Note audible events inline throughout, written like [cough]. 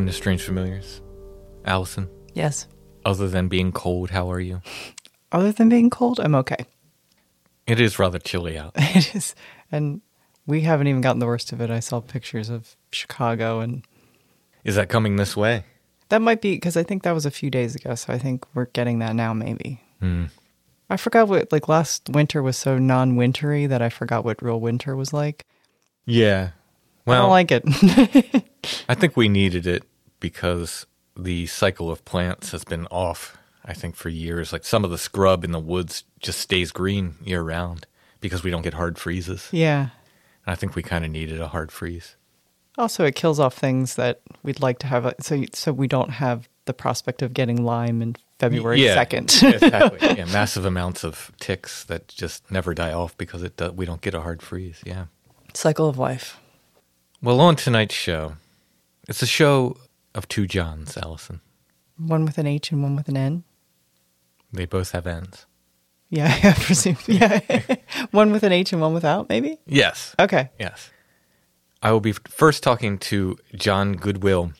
Welcome to Strange Familiars. Allison, Yes. other than being cold, how are you? Other than being cold, I'm okay. It is rather chilly out. [laughs] It is. And we haven't even gotten the worst of it. I saw pictures of Chicago, and Is that coming this way? that might be because I think that was a few days ago. So I think we're getting that now, maybe. Hmm. I forgot what, like, last winter was so non wintry that I forgot what real winter was like. Yeah. I Well, don't like it. [laughs] I think we needed it because the cycle of plants has been off, I think, for years. Like some of the scrub in the woods just stays green year round because we don't get hard freezes. yeah. I think we kind of needed a hard freeze. Also, it kills off things that we'd like to have. Uh, so, so we don't have the prospect of getting Lyme in February Yeah, 2nd. [laughs] exactly. [laughs] Yeah, massive amounts of ticks that just never die off because it do, we don't get a hard freeze. Yeah. Cycle of life. Well, on tonight's show, it's a show of two Johns, Allison. One with an H and one with an N. They both have N's. Yeah, [laughs] I presume. Yeah. [laughs] one with an H and one without, maybe? Yes. Okay. Yes. I will be first talking to John Goodwill.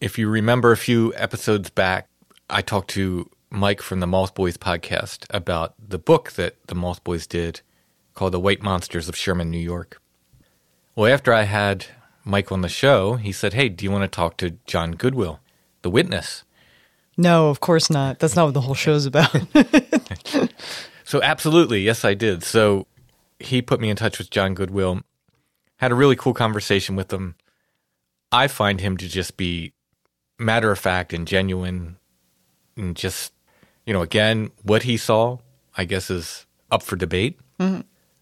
If you remember a few episodes back, I talked to Mike from the Moth Boys podcast about the book that the Moth Boys did called The White Monsters of Sherman, New York. Well, after I had Mike on the show, he said, Hey, do you want to talk to John Goodwill, the witness? No, of course not. That's not what the whole show's about. [laughs] So, absolutely, yes, I did. So, he put me in touch with John Goodwill, had a really cool conversation with him. I find him to just be matter of fact and genuine, and just, you know, again, what he saw, I guess, is up for debate. Mm-hmm.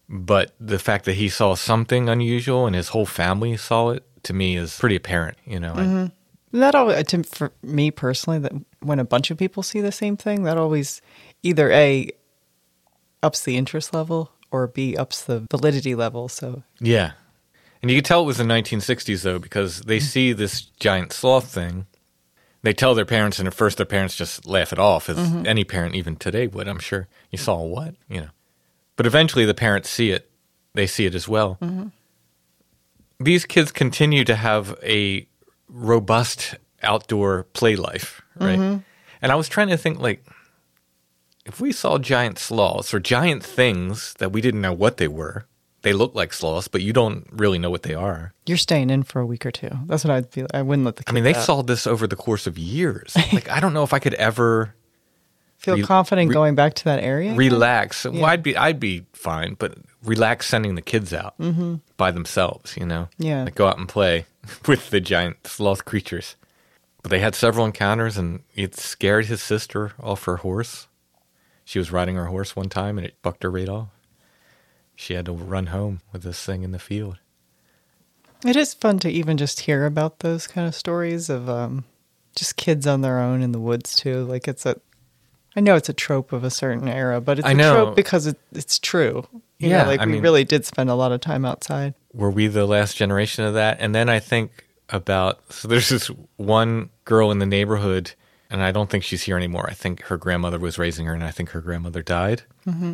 But the fact that he saw something unusual and his whole family saw it, to me, is pretty apparent, you know. I- mm-hmm. that always, to, for me personally, that when a bunch of people see the same thing, that always either A, ups the interest level or B, ups the validity level. So, Yeah. And you could tell it was the 1960s, though, because they mm. see this giant sloth thing. They tell their parents, and at first their parents just laugh it off, as mm-hmm. any parent even today would, I'm sure. You saw what? You know. But eventually the parents see it. They see it as well. Mm-hmm. These kids continue to have a robust outdoor play life, right? Mm-hmm. And I was trying to think, like, if we saw giant sloths or giant things that we didn't know what they were, they look like sloths, but you don't really know what they are. you're staying in for a week or two. That's what I'd feel. I wouldn't let the kids I mean, they out. saw this over the course of years. [laughs] Like, I don't know if I could ever feel re- confident re- going back to that area. relax. Well, I'd be, I'd be fine, but relax sending the kids out by themselves. You know, Yeah. like go out and play [laughs] with the giant sloth creatures. But they had several encounters, and it scared his sister off her horse. She was riding her horse one time, and it bucked her right off. She had to run home with this thing in the field. It is fun to even just hear about those kind of stories of um, just kids on their own in the woods too. Like it's a, I know it's a trope of a certain era, but it's I a know. trope because it, it's true. You Yeah, know, like I we mean- really did spend a lot of time outside. were we the last generation of that? And then I think about so there's this one girl in the neighborhood, and I don't think she's here anymore. I think her grandmother was raising her, and I think her grandmother died. Mm-hmm.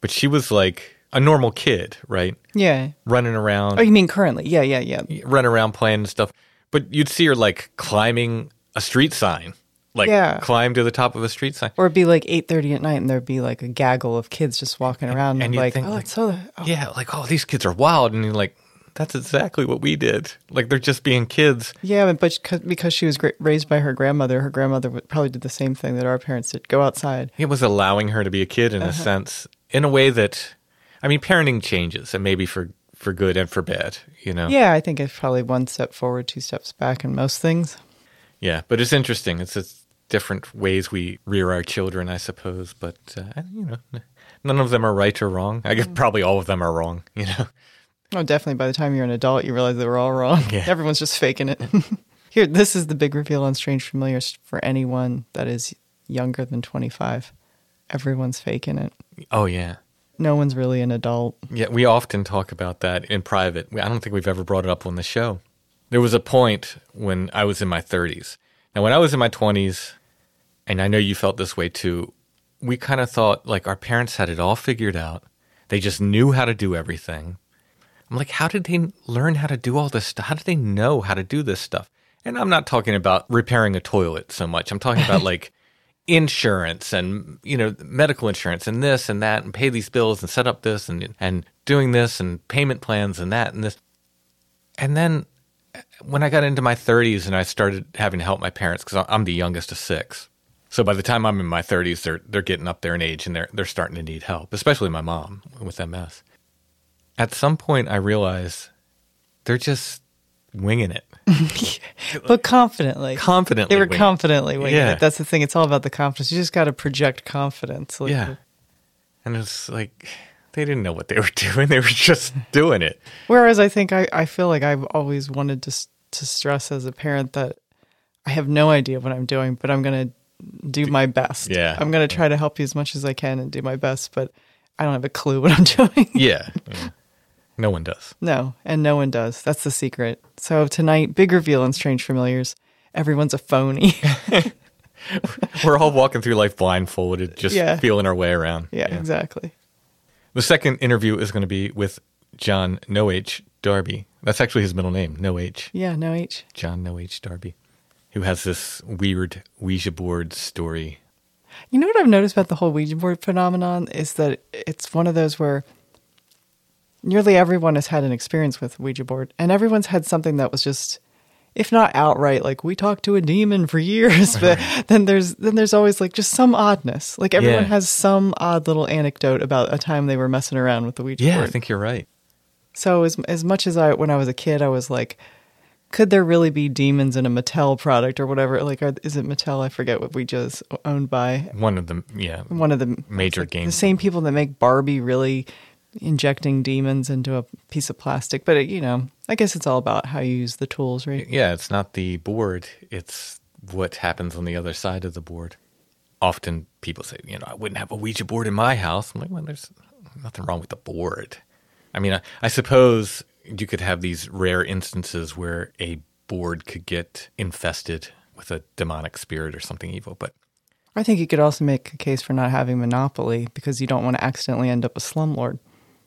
But she was like a normal kid, right? Yeah. Running around, Oh, you mean currently? Yeah, yeah, yeah. Run around playing and stuff. But you'd see her like climbing a street sign, like Yeah. climb to the top of a street sign. Or it'd be like eight thirty at night, and there'd be like a gaggle of kids just walking around, and and, like, think, oh, like, it's so. Oh, Yeah, like oh, these kids are wild, and you're like, that's exactly what we did. Like they're just being kids. Yeah, but- but because- she was raised by her grandmother, her grandmother would- probably did the same thing that our parents did: go outside. It was allowing her to be a kid in a uh-huh. sense, in a way that, I mean, parenting changes, and maybe for for good and for bad. You know. Yeah, I think it's probably one step forward, two steps back in most things. Yeah, but it's interesting. It's just different ways we rear our children, I suppose. But uh, you know, none of them are right or wrong. I guess probably all of them are wrong. [laughs] You know. Oh, definitely. By the time you're an adult, you realize they were all wrong. Yeah. [laughs] Everyone's just faking it. [laughs] Here, this is the big reveal on Strange Familiars for anyone that is younger than 25. Everyone's faking it. Oh yeah. No one's really an adult. Yeah, we often talk about that in private. I don't think we've ever brought it up on the show. There was a point when I was in my 30s. Now, when I was in my 20s, and I know you felt this way too, we kind of thought like our parents had it all figured out. They just knew how to do everything. I'm like, how did they learn how to do all this stuff? How did they know how to do this stuff? And I'm not talking about repairing a toilet so much. I'm talking about [laughs] like insurance and you know medical insurance and this and that and pay these bills and set up this and and doing this and payment plans and that and this. And then uh, when I got into my 30s and I started having to help my parents because I'm the youngest of six. So by the time I'm in my 30s, they're they're getting up there in age and they're they're starting to need help, especially my mom with MS. At some point, I realize they're just winging it [laughs] But confidently. confidently. They were winging confidently winging Yeah. it. That's the thing. It's all about the confidence. You just got to project confidence. Like, Yeah, and it's like they didn't know what they were [laughs] doing; they were just doing it. Whereas I think I, I feel like I've always wanted to to stress as a parent that I have no idea what I'm doing, but I'm going to do my best. Yeah. I'm going to try to help you as much as I can and do my best, but I don't have a clue what I'm [laughs] doing. Yeah, yeah. no one does. no, and no one does. That's the secret. So tonight, big reveal in Strange Familiars. Everyone's a phony. [laughs] We're all walking through life blindfolded, just Yeah. feeling our way around. yeah, exactly. The second interview is going to be with John No H Darby. That's actually his middle name, No H. Yeah, no H. John No H Darby, who has this weird Ouija board story. You know what I've noticed about the whole Ouija board phenomenon is that it's one of those where nearly everyone has had an experience with Ouija board, and everyone's had something that was just, if not outright, like we talked to a demon for years, but then there's then there's always like just some oddness. Like everyone Yeah. has some odd little anecdote about a time they were messing around with the Ouija Yeah, board. Yeah, I think you're right. So as as much as I when I was a kid, I was like, could there really be demons in a Mattel product or whatever? Like, are, is it Mattel? I forget what we just owned by One of the yeah. one of the Major like game- The same people that make Barbie really injecting demons into a piece of plastic, but it, you know, I guess it's all about how you use the tools, right? Yeah, it's not the board, it's what happens on the other side of the board. Often people say, you know, I wouldn't have a Ouija board in my house. I'm like, well, there's nothing wrong with the board. I mean, I, I suppose you could have these rare instances where a board could get infested with a demonic spirit or something evil, but I think you could also make a case for not having Monopoly because you don't want to accidentally end up a slumlord.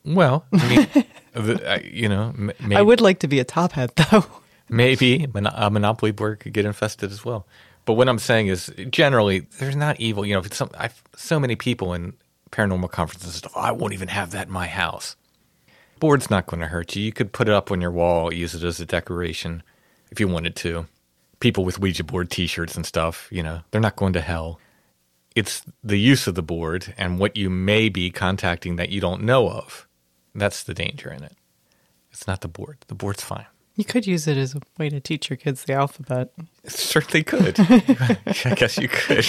well, I mean, [laughs] the, I, you know, m- maybe, I would like to be a top hat though. [laughs] maybe a monopoly board could get infested as well. But what I'm saying is, generally, there's not evil. You know, if some, I've so many people in paranormal conferences stuff. Oh, I won't even have that in my house. Board's not going to hurt you. You could put it up on your wall, use it as a decoration if you wanted to. People with Ouija board T-shirts and stuff, you know, they're not going to hell. It's the use of the board and what you may be contacting that you don't know of. That's the danger in it. It's not the board. The board's fine. You could use it as a way to teach your kids the alphabet. Certainly could. [laughs] [laughs] I guess you could.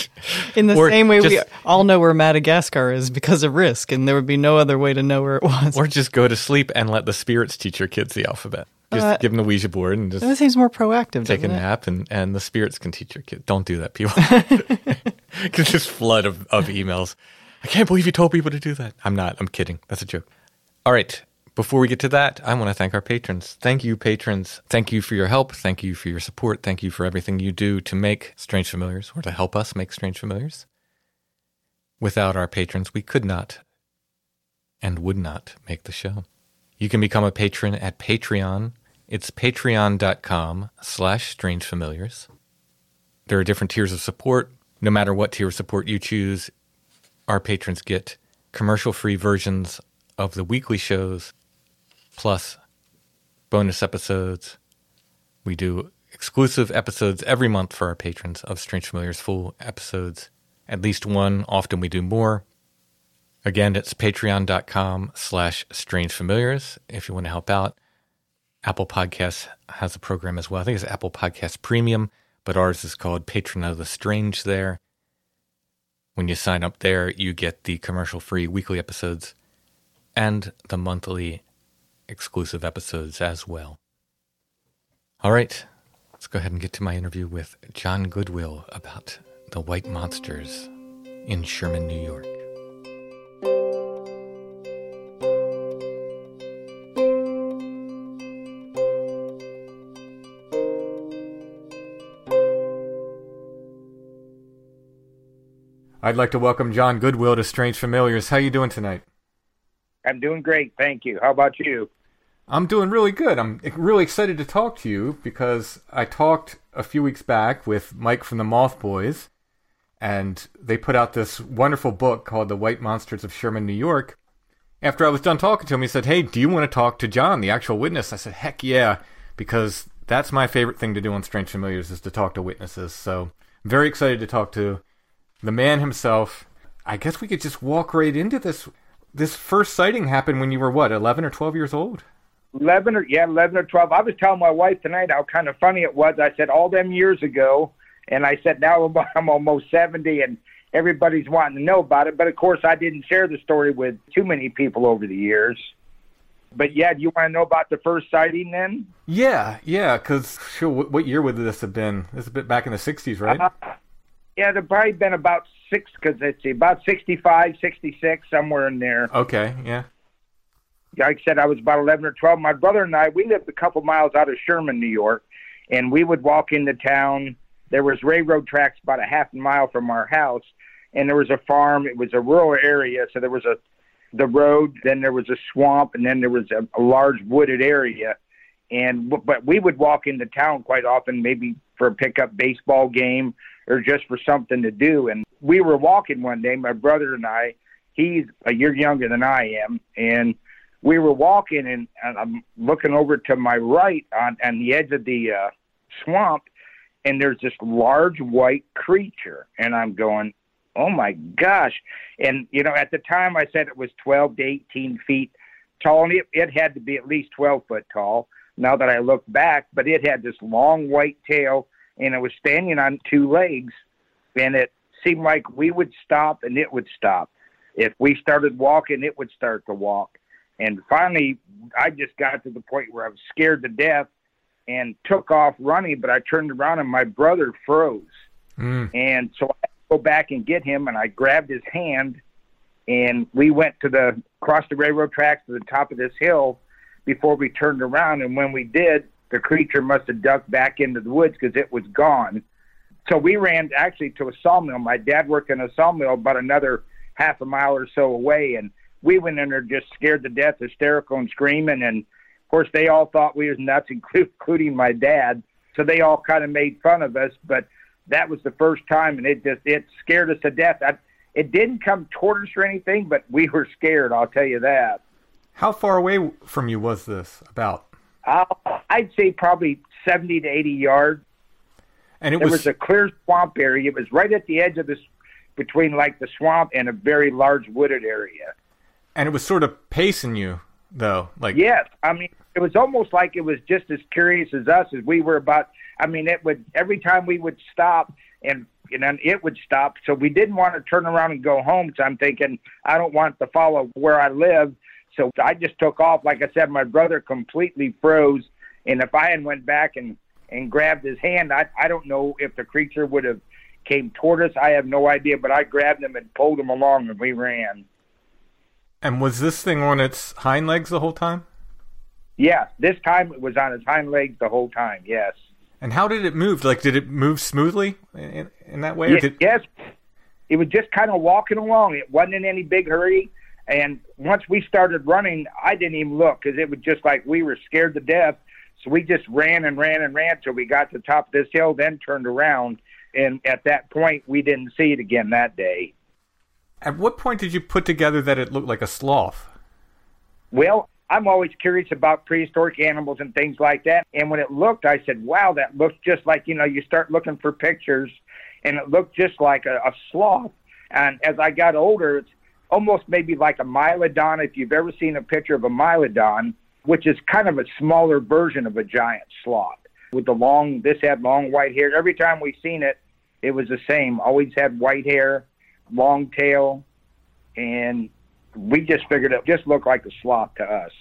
In the Or same way we all know where Madagascar is because of risk, and there would be no other way to know where it was. Or just go to sleep and let the spirits teach your kids the alphabet. Just Uh, give them the Ouija board and just that seems more proactive. take a nap, and, and the spirits can teach your kids. Don't do that, people. [laughs] Get this flood of, of emails. I can't believe you told people to do that. I'm not. I'm kidding. That's a joke. All right. Before we get to that, I want to thank our patrons. Thank you, patrons. Thank you for your help. Thank you for your support. Thank you for everything you do to make Strange Familiars or to help us make Strange Familiars. Without our patrons, we could not and would not make the show. You can become a patron at Patreon. It's patreon.com slash strangefamiliars. There are different tiers of support. No matter what tier of support you choose, our patrons get commercial free versions of the weekly shows, plus bonus episodes. We do exclusive episodes every month for our patrons of Strange Familiars full episodes. At least one, often we do more. Again, it's patreon.com slash strange familiars if you want to help out. Apple Podcasts has a program as well. I think it's Apple Podcast Premium, but ours is called Patron of the Strange there. When you sign up there, you get the commercial free weekly episodes and the monthly exclusive episodes as well. All right, let's go ahead and get to my interview with John Goodwill about the White Monsters in Sherman, New York. I'd like to welcome John Goodwill to Strange Familiars. How you doing tonight? I'm doing great, thank you. How about you? I'm doing really good. I'm really excited to talk to you because I talked a few weeks back with Mike from the Moth Boys, and they put out this wonderful book called The White Monsters of Sherman, New York. After I was done talking to him, he said, Hey, do you want to talk to John, the actual witness? I said, Heck yeah, because that's my favorite thing to do on Strange Familiars is to talk to witnesses. So I'm very excited to talk to the man himself. I guess we could just walk right into this. This first sighting happened when you were what, eleven or twelve years old? Eleven or yeah, eleven or twelve. I was telling my wife tonight how kind of funny it was. I said all them years ago, and I said now [laughs] I'm almost seventy, and everybody's wanting to know about it. But of course, I didn't share the story with too many people over the years. But yeah, do you want to know about the first sighting then? Yeah, yeah. Because sure, what year would this have been? This is a bit back in the '60s, right? Uh, yeah, it'd probably been about six, because see, about 65, 66, somewhere in there. Okay, yeah. Like I said, I was about 11 or 12. My brother and I, we lived a couple miles out of Sherman, New York, and we would walk into town. There was railroad tracks about a half a mile from our house, and there was a farm. It was a rural area, so there was a the road, then there was a swamp, and then there was a, a large wooded area. And but we would walk into town quite often, maybe for a pickup baseball game or just for something to do. And we were walking one day, my brother and I. He's a year younger than I am, and we were walking, and, and I'm looking over to my right on on the edge of the uh, swamp, and there's this large white creature, and I'm going, oh my gosh! And you know, at the time I said it was 12 to 18 feet tall, and it, it had to be at least 12 foot tall. Now that I look back, but it had this long white tail and it was standing on two legs, and it seemed like we would stop and it would stop. If we started walking, it would start to walk. And finally, I just got to the point where I was scared to death and took off running, but I turned around and my brother froze. Mm. And so I had to go back and get him, and I grabbed his hand, and we went to the across the railroad tracks to the top of this hill before we turned around. And when we did, the creature must have ducked back into the woods because it was gone. So we ran actually to a sawmill. My dad worked in a sawmill about another half a mile or so away, and we went in there just scared to death, hysterical and screaming. And of course, they all thought we was nuts, [laughs] including my dad. So they all kind of made fun of us. But that was the first time, and it just it scared us to death. I, it didn't come toward us or anything, but we were scared. I'll tell you that. How far away from you was this? About uh, I'd say probably 70 to 80 yards. And it was... was a clear swamp area. It was right at the edge of this, between like the swamp and a very large wooded area. And it was sort of pacing you, though. Like yes, I mean it was almost like it was just as curious as us as we were about. I mean, it would every time we would stop and and then it would stop. So we didn't want to turn around and go home. So I'm thinking I don't want to follow where I live. So I just took off. Like I said, my brother completely froze, and if I had went back and and grabbed his hand, I I don't know if the creature would have came toward us. I have no idea, but I grabbed him and pulled him along, and we ran. And was this thing on its hind legs the whole time? Yeah, this time it was on its hind legs the whole time. Yes. And how did it move? Like, did it move smoothly in, in that way? Yeah, did... Yes, it was just kind of walking along. It wasn't in any big hurry. And once we started running, I didn't even look because it was just like we were scared to death. So we just ran and ran and ran till we got to the top of this hill, then turned around. And at that point, we didn't see it again that day. At what point did you put together that it looked like a sloth? Well, I'm always curious about prehistoric animals and things like that. And when it looked, I said, wow, that looks just like, you know, you start looking for pictures and it looked just like a, a sloth. And as I got older, it's almost maybe like a mylodon. If you've ever seen a picture of a mylodon, which is kind of a smaller version of a giant sloth with the long, this had long white hair. Every time we've seen it, it was the same. Always had white hair, long tail, and we just figured it just looked like a sloth to us.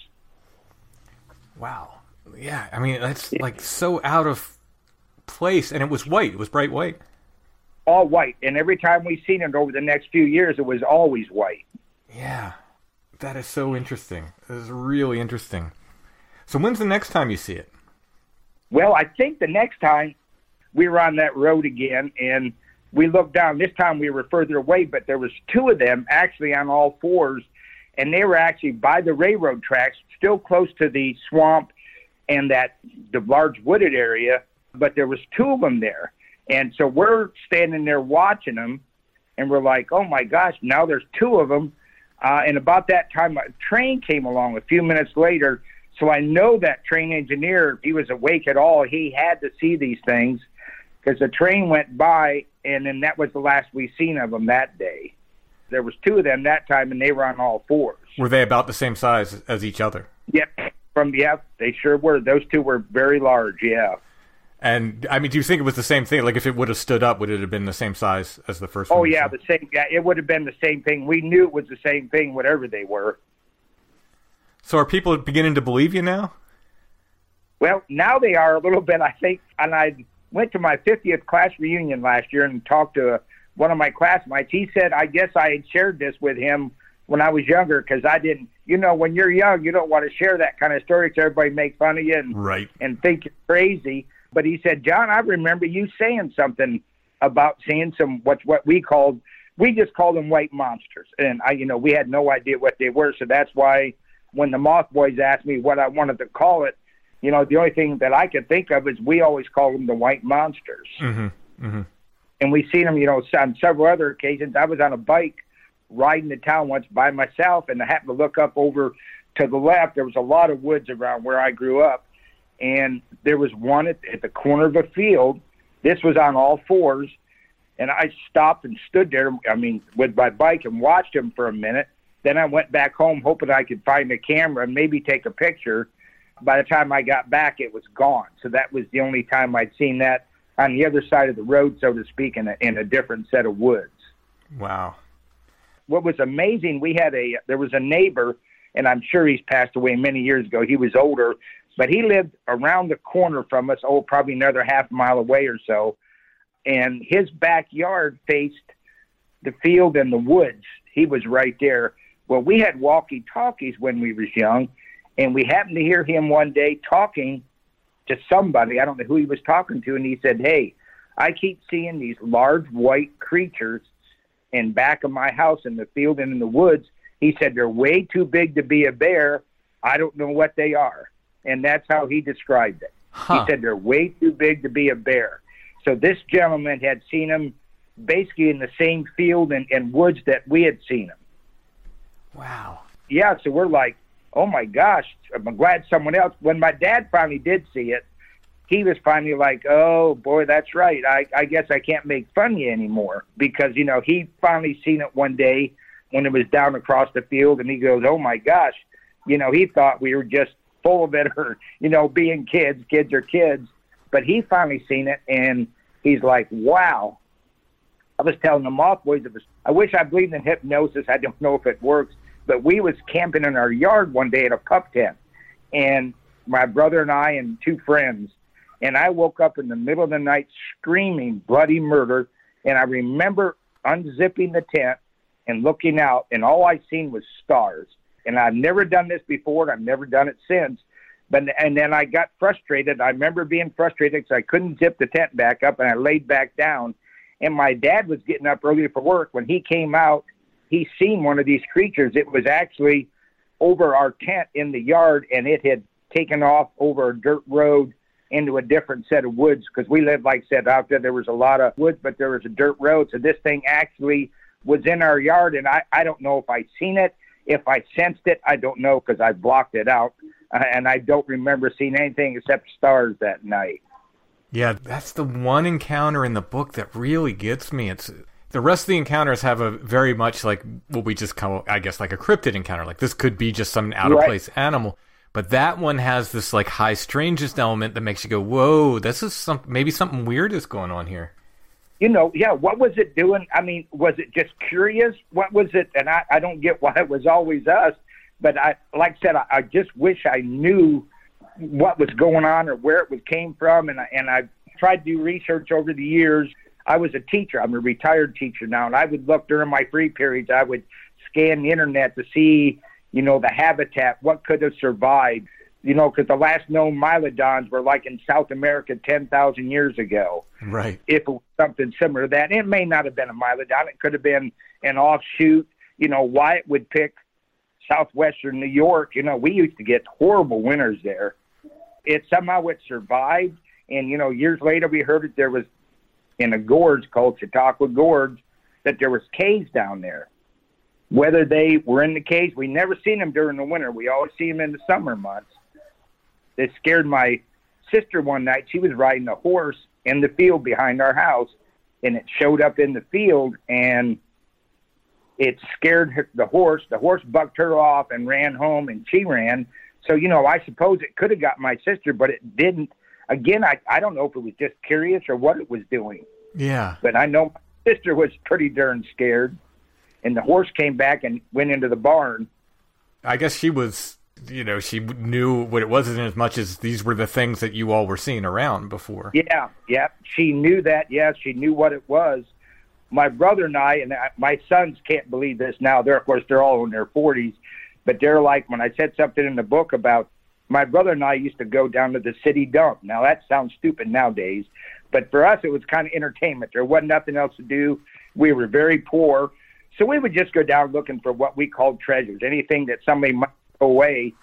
Wow. Yeah, I mean that's like so out of place, and it was white. It was bright white. All white, and every time we seen it over the next few years, it was always white. Yeah, that is so interesting. That is really interesting. So when's the next time you see it? Well, I think the next time we were on that road again, and we looked down. This time we were further away, but there was two of them actually on all fours, and they were actually by the railroad tracks, still close to the swamp and that the large wooded area. But there was two of them there, and so we're standing there watching them, and we're like, "Oh my gosh!" Now there's two of them. Uh, and about that time, a train came along a few minutes later. So I know that train engineer, if he was awake at all, he had to see these things because the train went by, and then that was the last we seen of them that day. There was two of them that time, and they were on all fours. Were they about the same size as each other? Yep, from yeah, they sure were. Those two were very large. Yeah. And I mean, do you think it was the same thing? Like, if it would have stood up, would it have been the same size as the first Oh one? yeah, the same. Yeah, it would have been the same thing. We knew it was the same thing, whatever they were. So are people beginning to believe you now? Well, now they are a little bit, I think. And I went to my 50th class reunion last year and talked to one of my classmates. He said, I guess I had shared this with him when I was younger because I didn't, you know, when you're young, you don't want to share that kind of story because everybody make fun of you and, Right. and think you're crazy. But he said, John, I remember you saying something about seeing some, what's what we called, we just called them white monsters. And I, you know, we had no idea what they were. So that's why when the Moth Boys asked me what I wanted to call it, you know, the only thing that I could think of is we always call them the white monsters. Mm-hmm. And we've seen them, you know, on several other occasions. I was on a bike riding to town once by myself, and I happened to look up over to the left. There was a lot of woods around where I grew up, and there was one at, at the corner of a field. This was on all fours, and I stopped and stood there. I mean, with my bike and watched him for a minute. Then I went back home hoping I could find a camera and maybe take a picture. By the time I got back, it was gone. So that was the only time I'd seen that on the other side of the road, so to speak, in a, in a different set of woods. Wow. What was amazing, we had a there was a neighbor, and I'm sure he's passed away many years ago. He was older, but he lived around the corner from us, oh, probably another half mile away or so, and his backyard faced the field and the woods. He was right there. Well, we had walkie talkies when we was young, and we happened to hear him one day talking to somebody. I don't know who he was talking to, and he said, "Hey, I keep seeing these large white creatures in back of my house in the field and in the woods." He said they're way too big to be a bear. I don't know what they are, and that's how he described it. Huh. He said they're way too big to be a bear. So this gentleman had seen them basically in the same field and, and woods that we had seen them. Wow. Yeah, so we're like, oh my gosh, I'm glad someone else. When my dad finally did see it, he was finally like, oh boy, that's right. I, I guess I can't make fun of you anymore because, you know, he finally seen it one day when it was down across the field and he goes, oh my gosh, you know, he thought we were just full of it or, you know, being kids, kids are kids. But he finally seen it and he's like, wow. I was telling the moth boys, I wish I believed in hypnosis. I don't know if it works, but we was camping in our yard one day at a pup tent, and my brother and I and two friends, and I woke up in the middle of the night screaming bloody murder, and I remember unzipping the tent and looking out, and all I seen was stars. And I've never done this before, and I've never done it since. But and then I got frustrated. I remember being frustrated because I couldn't zip the tent back up, and I laid back down. And my dad was getting up early for work. When he came out, he seen one of these creatures. It was actually over our tent in the yard, and it had taken off over a dirt road into a different set of woods because we lived, like I said, out there. There was a lot of woods, but there was a dirt road. So this thing actually was in our yard, and I, I don't know if I seen it, if I sensed it, I don't know because I blocked it out, uh, and I don't remember seeing anything except stars that night. Yeah, that's the one encounter in the book that really gets me. It's the rest of the encounters have a very much like what we just call, I guess, like a cryptid encounter. Like this could be just some out of place right. animal. But that one has this like high strangest element that makes you go, "Whoa, this is some maybe something weird is going on here." You know, yeah. What was it doing? I mean, was it just curious? What was it? And I, I don't get why it was always us, but I, like I said, I, I just wish I knew what was going on or where it was came from. And I, and I tried to do research over the years. I was a teacher. I'm a retired teacher now, and I would look during my free periods. I would scan the internet to see you know, the habitat, what could have survived, you know, because the last known mylodons were like in South America 10,000 years ago. Right. If it was something similar to that, it may not have been a mylodon. It could have been an offshoot. You know, why it would pick southwestern New York. You know, we used to get horrible winters there. It somehow it survived. And, you know, years later we heard that there was in a gorge called Chautauqua Gorge that there was caves down there whether they were in the cage. We never seen them during the winter. We always see them in the summer months. It scared my sister one night. She was riding a horse in the field behind our house, and it showed up in the field, and it scared her, the horse. The horse bucked her off and ran home, and she ran. So you know, I suppose it could have got my sister, but it didn't. Again, I I don't know if it was just curious or what it was doing. Yeah. But I know my sister was pretty darn scared and the horse came back and went into the barn. I guess she was, you know, she knew what it was in as much as these were the things that you all were seeing around before. Yeah, yeah, she knew that. Yes, she knew what it was. My brother and I, and my sons can't believe this now. They're, of course, they're all in their forties, but they're like when I said something in the book about my brother and I used to go down to the city dump. Now that sounds stupid nowadays, but for us it was kind of entertainment. There wasn't nothing else to do. We were very poor so we would just go down looking for what we called treasures, anything that somebody might throw away.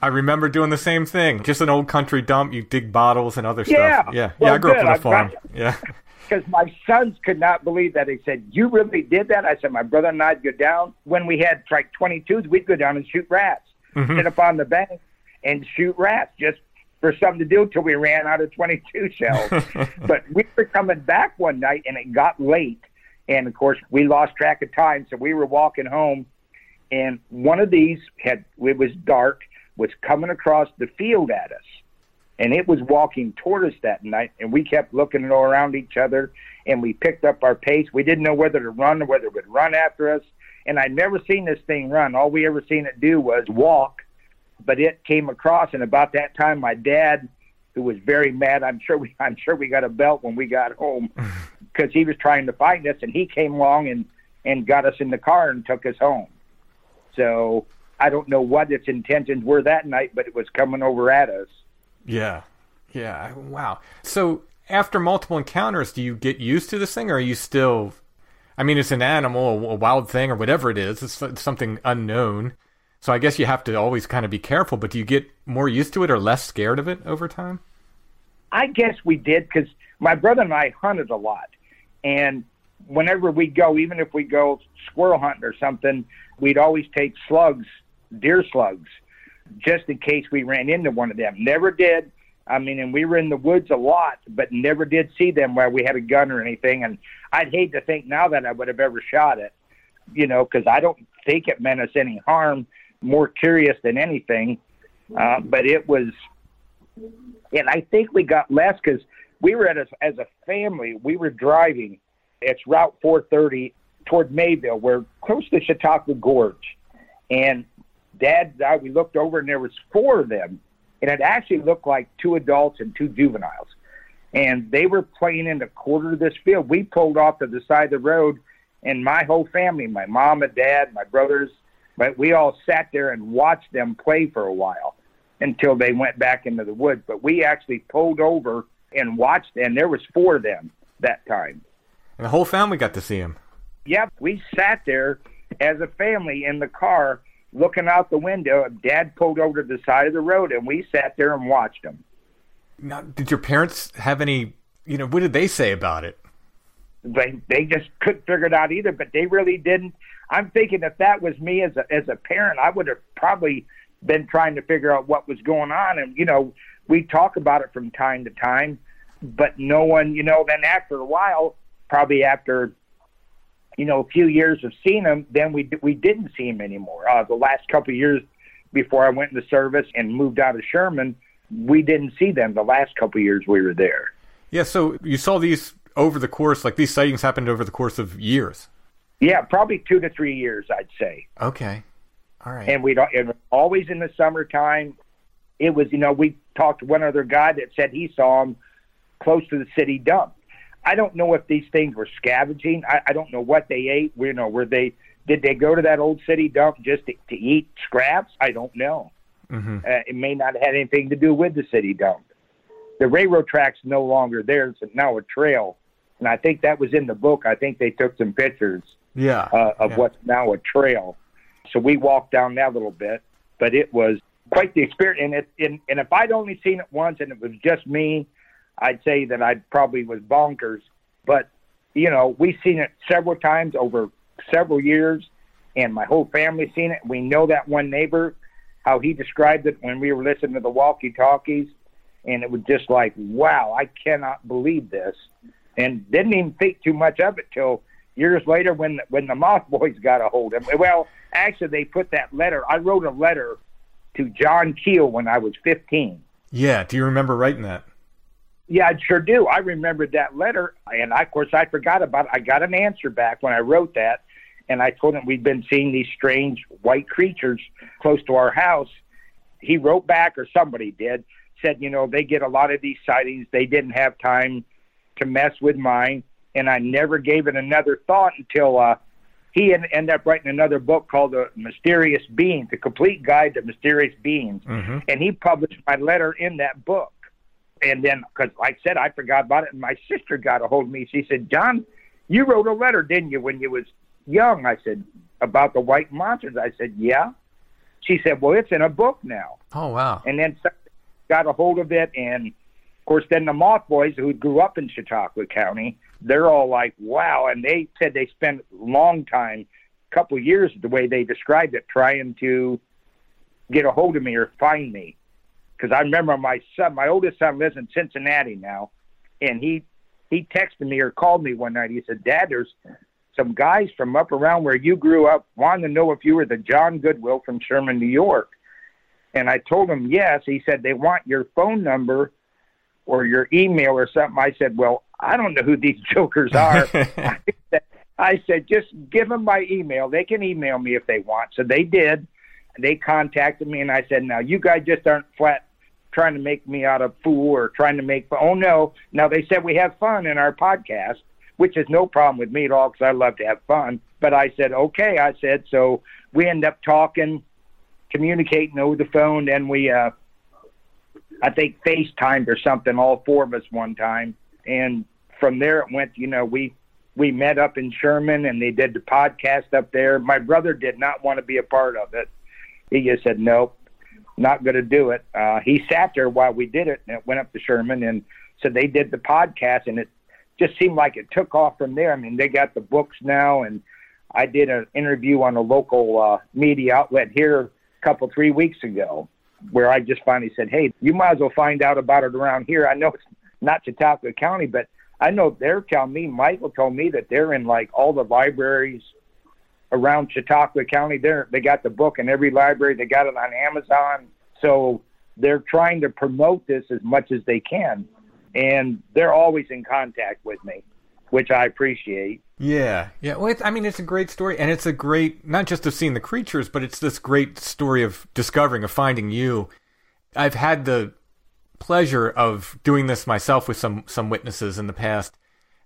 I remember doing the same thing. Just an old country dump. You dig bottles and other yeah. stuff. Yeah, well, yeah. I grew good. up on a farm. Yeah. [laughs] Because my sons could not believe that. They said, "You really did that?" I said, "My brother and I'd go down when we had like 22s. We'd go down and shoot rats, mm-hmm. sit up on the bank and shoot rats just for something to do till we ran out of 22 shells." [laughs] but we were coming back one night and it got late and of course, we lost track of time, so we were walking home, and one of these had it was dark, was coming across the field at us, and it was walking toward us that night, and we kept looking all around each other, and we picked up our pace. We didn't know whether to run or whether it would run after us, and I'd never seen this thing run. All we ever seen it do was walk, but it came across, and about that time, my dad who was very mad. I'm sure we [laughs] I'm sure we got a belt when we got home [laughs] because he was trying to find us, and he came along and and got us in the car and took us home. So I don't know what its intentions were that night, but it was coming over at us. Yeah, yeah, wow. So after multiple encounters, do you get used to this thing, or are you still? I mean, it's an animal, a wild thing, or whatever it is. It's something unknown. So I guess you have to always kind of be careful. But do you get more used to it or less scared of it over time? I guess we did because my brother and I hunted a lot, and whenever we go, even if we go squirrel hunting or something, we'd always take slugs, deer slugs, just in case we ran into one of them. Never did. I mean, and we were in the woods a lot, but never did see them where we had a gun or anything. And I'd hate to think now that I would have ever shot it, you know, because I don't think it meant us any harm. More curious than anything, uh, but it was, and I think we got less because we were at a, as a family, we were driving. It's Route 430 toward Mayville. We're close to Chautauqua Gorge, and Dad and I we looked over and there was four of them, and it actually looked like two adults and two juveniles, and they were playing in the quarter of this field. We pulled off to the side of the road, and my whole family, my mom and dad, my brothers, but we all sat there and watched them play for a while until they went back into the woods. But we actually pulled over and watched, and there was four of them that time. And the whole family got to see him. Yep, we sat there as a family in the car looking out the window. Dad pulled over to the side of the road, and we sat there and watched them. Now, did your parents have any? You know, what did they say about it? They they just couldn't figure it out either. But they really didn't. I'm thinking if that was me as a as a parent, I would have probably been trying to figure out what was going on. And you know, we talk about it from time to time, but no one, you know. Then after a while, probably after you know a few years of seeing him, then we we didn't see him anymore. Uh, the last couple of years before I went into service and moved out of Sherman, we didn't see them the last couple of years we were there. Yeah, so you saw these over the course, like these sightings happened over the course of years. Yeah, probably two to three years, I'd say. Okay, all right. And we don't. And always in the summertime. It was, you know, we talked to one other guy that said he saw him close to the city dump. I don't know if these things were scavenging. I, I don't know what they ate. We you know, were they did they go to that old city dump just to, to eat scraps? I don't know. Mm-hmm. Uh, it may not have had anything to do with the city dump. The railroad track's no longer there. It's now a trail. And I think that was in the book. I think they took some pictures Yeah. uh, of yeah. what's now a trail. So we walked down that little bit, but it was quite the experience. And, it, and, and if I'd only seen it once and it was just me, I'd say that I probably was bonkers. But, you know, we've seen it several times over several years, and my whole family's seen it. We know that one neighbor, how he described it when we were listening to the walkie talkies, and it was just like, wow, I cannot believe this. And didn't even think too much of it till years later when when the Moth Boys got a hold of him. Well, actually, they put that letter. I wrote a letter to John Keel when I was 15. Yeah. Do you remember writing that? Yeah, I sure do. I remembered that letter, and I, of course I forgot about it. I got an answer back when I wrote that, and I told him we'd been seeing these strange white creatures close to our house. He wrote back, or somebody did, said, you know, they get a lot of these sightings. They didn't have time to mess with mine, and I never gave it another thought until uh, he en- ended up writing another book called The Mysterious Beings, The Complete Guide to Mysterious Beings, Mm-hmm. and he published my letter in that book and then because like I said, I forgot about it, and my sister got a hold of me. She said, "John, you wrote a letter, didn't you, when you was young?" I said, "About the white monsters." I said, "Yeah." She said, "Well, it's in a book now." Oh wow. And then got a hold of it, and of course, then the Moth Boys, who grew up in Chautauqua County, they're all like, "Wow!" And they said they spent a long time, a couple of years, the way they described it, trying to get a hold of me or find me because I remember my son, my oldest son lives in Cincinnati now, and he he texted me or called me one night. He said, "Dad, there's some guys from up around where you grew up wanting to know if you were the John Goodwill from Sherman, New York." And I told him yes. He said they want your phone number or your email or something. I said, "Well, I don't know who these [laughs] jokers are." [laughs] I said, I said, just give them my email. They can email me if they want. So they did. They contacted me, and I said, now you guys just aren't flat trying to make me out a fool or trying to make. Oh no! Now they said we have fun in our podcast, which is no problem with me at all because I love to have fun. But I said, okay. I said so. We end up talking, communicating over the phone, and we, uh, I think, FaceTimed or something. All four of us one time, and from there it went. You know, we we met up in Sherman, and they did the podcast up there. My brother did not want to be a part of it. He just said, nope not going to do it. Uh, he sat there while we did it and it went up to Sherman and so they did the podcast and it just seemed like it took off from there. I mean, they got the books now and I did an interview on a local uh, media outlet here a couple, three weeks ago where I just finally said, Hey, you might as well find out about it around here. I know it's not Chautauqua County, but I know they're telling me, Michael told me that they're in like all the libraries around Chautauqua County. They're they got the book in every library. They got it on Amazon. So they're trying to promote this as much as they can, and they're always in contact with me, which I appreciate. Yeah, yeah. Well, it's, I mean, it's a great story, and it's a great not just of seeing the creatures, but it's this great story of discovering, of finding you. I've had the pleasure of doing this myself with some some witnesses in the past,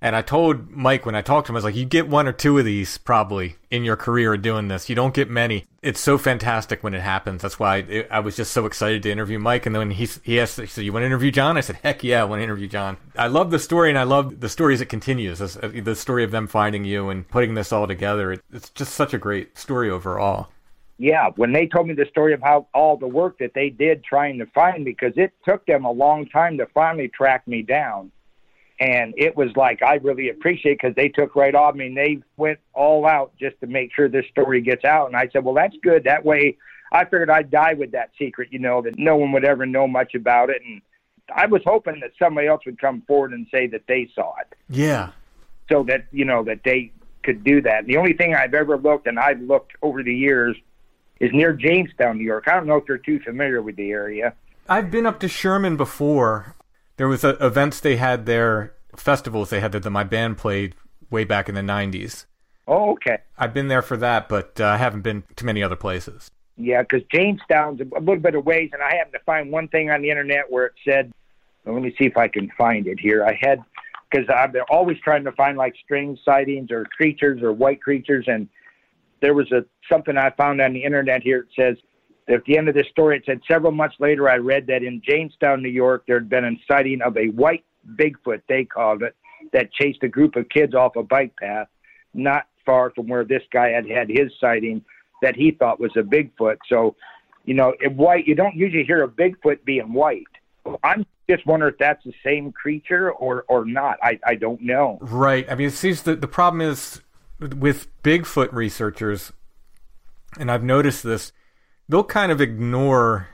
and I told Mike when I talked to him, I was like, "You get one or two of these probably in your career doing this. You don't get many. It's so fantastic when it happens. That's why I, I was just so excited to interview Mike. And then he he asked, he said, "You want to interview John?" I said, "Heck yeah, I want to interview John." I love the story, and I love the story as it continues. The story of them finding you and putting this all together. It's just such a great story overall. Yeah, when they told me the story of how all the work that they did trying to find me, because it took them a long time to finally track me down. And it was like, I really appreciate because they took right off me and they went all out just to make sure this story gets out. And I said, well, that's good. That way I figured I'd die with that secret, you know, that no one would ever know much about it. And I was hoping that somebody else would come forward and say that they saw it Yeah. so that, you know, that they could do that. The only thing I've ever looked, and I've looked over the years, is near Jamestown, New York. I don't know if you're too familiar with the area. I've been up to Sherman before. There was a, events they had there, festivals they had there that my band played way back in the 90s. Oh, okay. I've been there for that, but uh, I haven't been to many other places. Yeah, because Jamestown's a little bit of ways, and I happened to find one thing on the internet where it said, well, let me see if I can find it here. I had, because I've been always trying to find like strange sightings or creatures or white creatures, and there was a something I found on the internet here. It says, at the end of this story, it said several months later, I read that in Jamestown, New York, there had been a sighting of a white Bigfoot, they called it, that chased a group of kids off a bike path, not far from where this guy had had his sighting that he thought was a Bigfoot. So, you know, white, you don't usually hear a Bigfoot being white. I'm just wondering if that's the same creature or or not. I I don't know. Right. I mean, it seems that the problem is with Bigfoot researchers, and I've noticed this, they'll kind of ignore,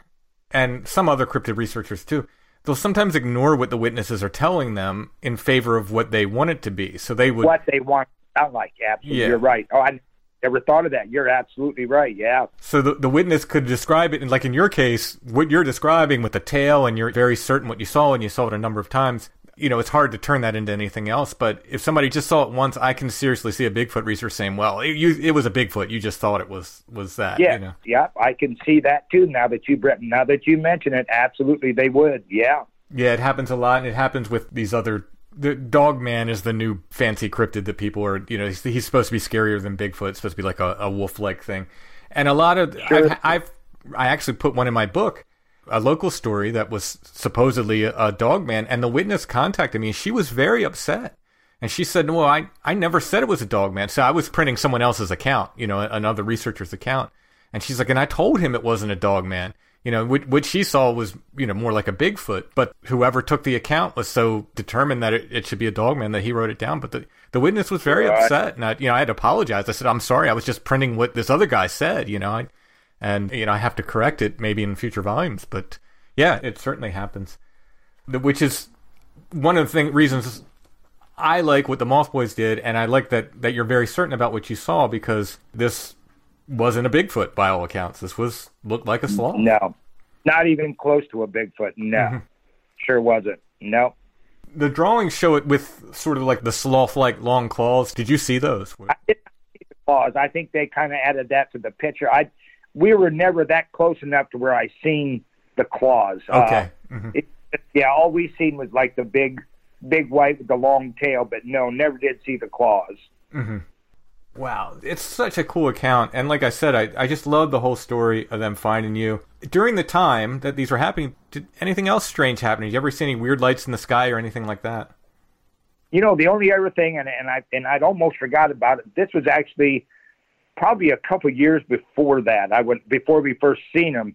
and some other cryptid researchers too, they'll sometimes ignore what the witnesses are telling them in favor of what they want it to be. So they would. What they want to sound like. Absolutely, Yeah. you're right. Oh, I never thought of that. You're absolutely right. Yeah. So the, the witness could describe it, and like in your case, what you're describing with the tail, and you're very certain what you saw, and you saw it a number of times. You know, it's hard to turn that into anything else. But if somebody just saw it once, I can seriously see a Bigfoot researcher saying, "Well, it, you, it was a Bigfoot. You just thought it was was that." Yeah, You know? yeah, I can see that too. Now that you, now that you mention it, absolutely they would. Yeah, Yeah, it happens a lot, and it happens with these other. The dog man is the new fancy cryptid that people are, you know, he's, he's supposed to be scarier than Bigfoot. It's supposed to be like a, a wolf-like thing, and a lot of Sure. I've, I've I actually put one in my book, a local story that was supposedly a, a dog man, and the witness contacted me, and she was very upset, and she said, "Well, I I never said it was a dog man, so I was printing someone else's account, you know, another researcher's account." And she's like, and I told him it wasn't a dog man. You know, what, what she saw was, you know, more like a Bigfoot. But whoever took the account was so determined that it, it should be a dog man that he wrote it down. But the, the witness was very Right. upset. And I, you know, I had to apologize. I said, I'm sorry. I was just printing what this other guy said, you know, I, and, you know, I have to correct it maybe in future volumes. But yeah, it certainly happens. Which is one of the thing, reasons I like what the Moth Boys did, and I like that that you're very certain about what you saw because this wasn't a Bigfoot by all accounts. This was looked like a sloth. no, not even close to a Bigfoot. No, Mm-hmm. sure wasn't. No, The drawings show it with sort of like the sloth-like long claws. Did you see those? I did not see the claws. I think they kind of added that to the picture. I, we were never that close enough to where I seen the claws. Okay. Uh, Mhm. it, yeah, all we seen was like the big, big white with the long tail, but no, never did see the claws. Wow, it's such a cool account, and like I said, I, I just love the whole story of them finding you. During the time that these were happening, did anything else strange happen? Did you ever see any weird lights in the sky or anything like that? You know, the only other thing, and, and I and I'd almost forgot about it. This was actually probably a couple years before that. I went before we first seen them,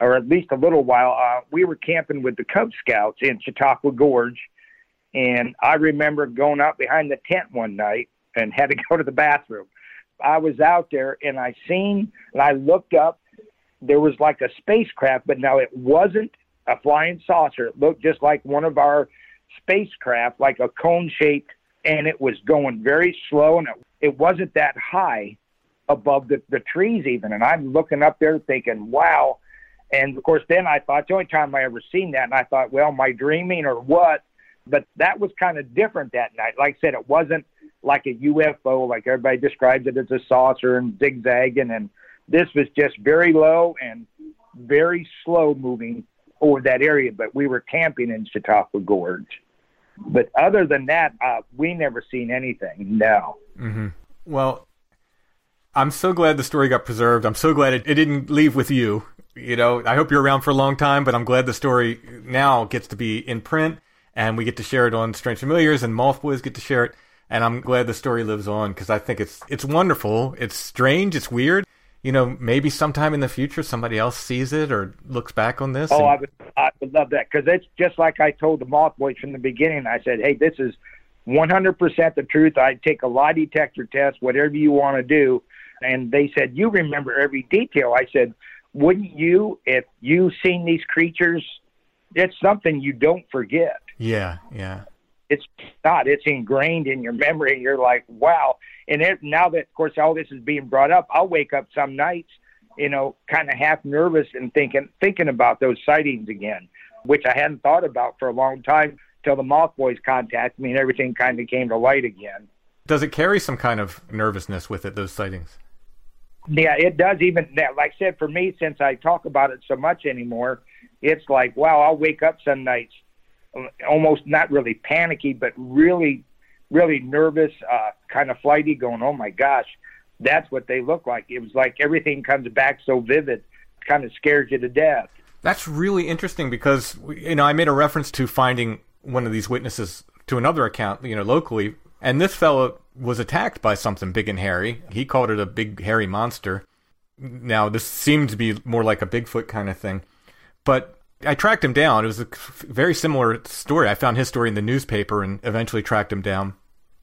or at least a little while. Uh, we were camping with the Cub Scouts in Chautauqua Gorge, and I remember going out behind the tent one night and had to [laughs] go to the bathroom. I was out there and I seen and I looked up. There was like a spacecraft, but now it wasn't a flying saucer. It looked just like one of our spacecraft, like a cone shaped, and it was going very slow and it, it wasn't that high above the, the trees even. And I'm looking up there thinking, wow. And of course, then I thought the only time I ever seen that, and I thought, well, am I dreaming or what? But that was kind of different that night. Like I said, it wasn't like a UFO, like everybody describes it as a saucer and zigzagging. And this was just very low and very slow moving over that area. But we were camping in Chautauqua Gorge. But other than that, uh, we never seen anything. No. mhm Well, I'm so glad the story got preserved. I'm so glad it, it didn't leave with you. You know, I hope you're around for a long time, but I'm glad the story now gets to be in print and we get to share it on Strange Familiars and Moth Boys get to share it. And I'm glad the story lives on because I think it's it's wonderful. It's strange. It's weird. you know, maybe sometime in the future somebody else sees it or looks back on this? Oh, I would, I would love that because it's just like I told the Moth Boys from the beginning. I said, hey, this is 100% the truth. I take a lie detector test, whatever you want to do. And they said, you remember every detail. I said, wouldn't you if you've seen these creatures? It's something you don't forget. yeah, yeah. It's not. It's ingrained in your memory. And you're like, wow. And it, now that, of course, all this is being brought up, I'll wake up some nights, you know, kind of half nervous and thinking thinking about those sightings again, which I hadn't thought about for a long time till the Moth Boys contacted me and everything kind of came to light again. Does it carry some kind of nervousness with it, those sightings? Yeah, it does. Even that, like I said, for me, since I talk about it so much anymore, it's like, wow, I'll wake up some nights um, almost not really panicky, but really, really nervous, uh, kind of flighty, going, oh my gosh, that's what they look like. It was like everything comes back so vivid, kind of scares you to death. That's really interesting because you know I made a reference to finding one of these witnesses to another account, you know, locally, and this fellow was attacked by something big and hairy. He called it a big hairy monster. Now this seemed to be more like a Bigfoot kind of thing, but I tracked him down. It was a very similar story. I found his story in the newspaper and eventually tracked him down,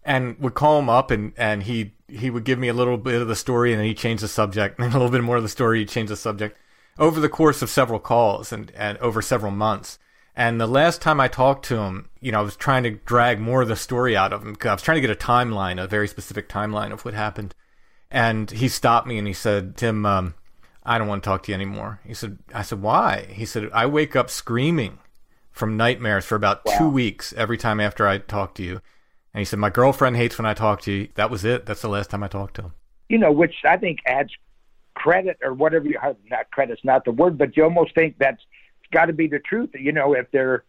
and would call him up and and he he would give me a little bit of the story and then he changed the subject [laughs] and a little bit more of the story. He changed the subject over the course of several calls and, and over several months. And the last time I talked to him, you know, I was trying to drag more of the story out of him. I was trying to get a timeline, a very specific timeline of what happened. And he stopped me and he said, Tim, um, I don't want to talk to you anymore. He said, I said, why? He said, I wake up screaming from nightmares for about two weeks every time after I talk to you. And he said, my girlfriend hates when I talk to you. That was it. That's the last time I talked to him. You know, which I think adds credit or whatever you have. not credit's not the word, but you almost think that's got to be the truth. You know, if they're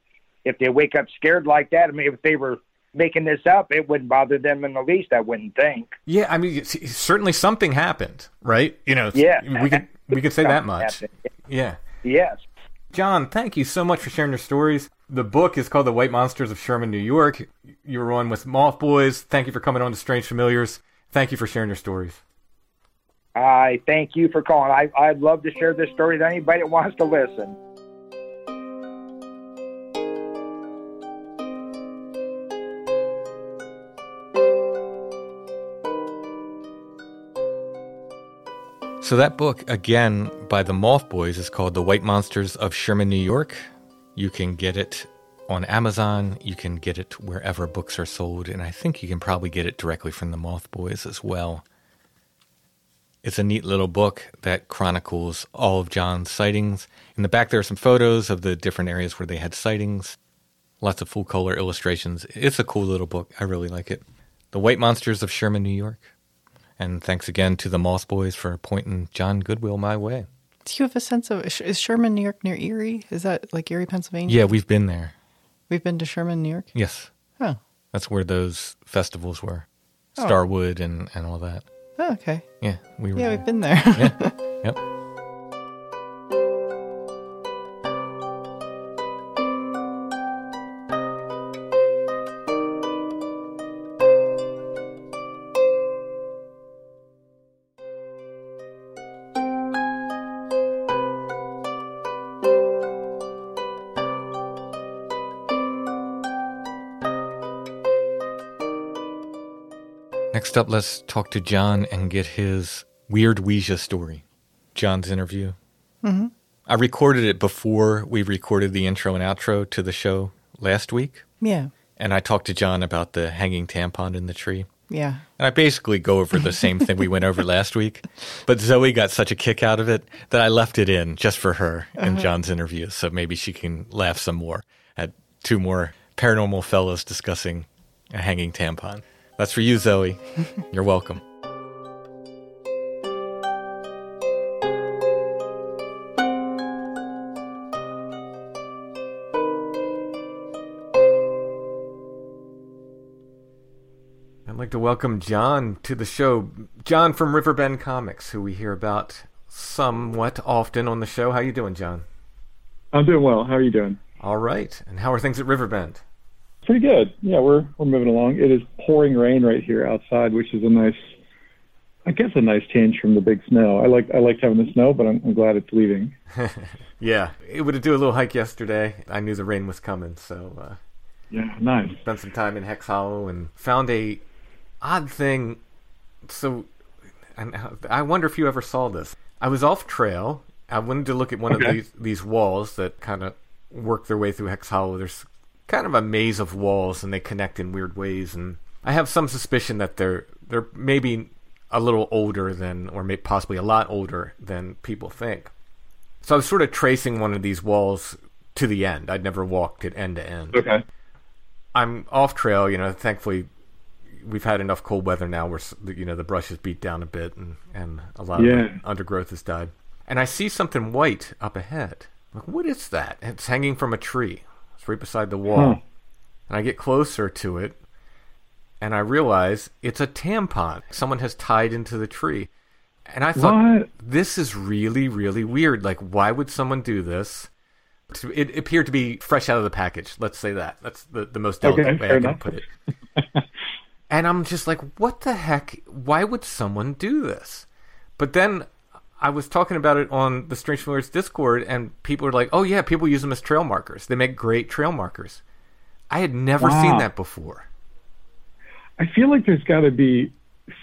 if they wake up scared like that, I mean, if they were making this up, it wouldn't bother them in the least. I wouldn't think. Yeah, I mean, certainly something happened, right? You know, Yeah, we could we could say that much. happened. Yeah. Yes. John, thank you so much for sharing your stories. The book is called The White Monsters of Sherman, New York. You were on with Moth Boys. Thank you for coming on to Strange Familiars. Thank you for sharing your stories. I thank you for calling. I, I'd love to share this story with anybody that wants to listen. So that book, again, by the Moth Boys, is called The White Monsters of Sherman, New York. You can get it on Amazon. You can get it wherever books are sold, and I think you can probably get it directly from the Moth Boys as well. It's a neat little book that chronicles all of John's sightings. In the back, there are some photos of the different areas where they had sightings. Lots of full color illustrations. It's a cool little book. I really like it. The White Monsters of Sherman, New York. And thanks again to the Moth Boys for pointing John Goodwill my way. Do you have a sense of is Sherman, New York, near Erie? Is that like Erie, Pennsylvania? Yeah, we've been there. We've been to Sherman, New York. Yes. Oh, That's where those festivals were. Oh. Starwood and, and all that. oh okay. Yeah, we were Yeah, there. we've been there. yeah. [laughs] Yep. Next up, let's talk to John and get his weird Ouija story. John's interview. Mm-hmm. I recorded it before we recorded the intro and outro to the show last week. yeah, And I talked to John about the hanging tampon in the tree. yeah. And I basically go over the same thing we went over last week. [laughs] But Zoe got such a kick out of it that I left it in just for her in John's interview. So maybe she can laugh some more at two more paranormal fellows discussing a hanging tampon. That's for you, Zoe. [laughs] You're welcome. I'd like to welcome John to the show. John from Riverbend Comics, who we hear about somewhat often on the show. How you doing, John? I'm doing well. How are you doing? All right. And how are things at Riverbend? Pretty good. Yeah, we're we're moving along. It is pouring rain right here outside, which is a nice I guess a nice change from the big snow. I like I liked having the snow, but I'm, I'm glad it's leaving. [laughs] Yeah, it would do a little hike yesterday. I knew the rain was coming, so uh, Yeah, nice. spent some time in Hex Hollow and found a odd thing. So, and I wonder if you ever saw this. I was off trail. I wanted to look at one of these these walls that kind of work their way through Hex Hollow. There's kind of a maze of walls, and they connect in weird ways. And I have some suspicion that they're they're maybe a little older than, or may possibly a lot older than people think. So I was sort of tracing one of these walls to the end. I'd never walked it end to end. Okay. I'm off trail. You know, thankfully, we've had enough cold weather now where you know the brush is beat down a bit and and a lot Yeah. of the undergrowth has died. And I see something white up ahead. I'm like, what is that? It's hanging from a tree. It's right beside the wall. Huh. And I get closer to it, and I realize it's a tampon. Someone has tied into the tree. And I thought, What? this is really, really weird. Like, why would someone do this? It appeared to be fresh out of the package. Let's say that. That's the, the most delicate Okay, way I can put it. [laughs] and I'm just like, what the heck? Why would someone do this? But then I was talking about it on the Strange Familiars Discord, and people were like, oh, yeah, people use them as trail markers. They make great trail markers. I had never seen that before. I feel like there's got to be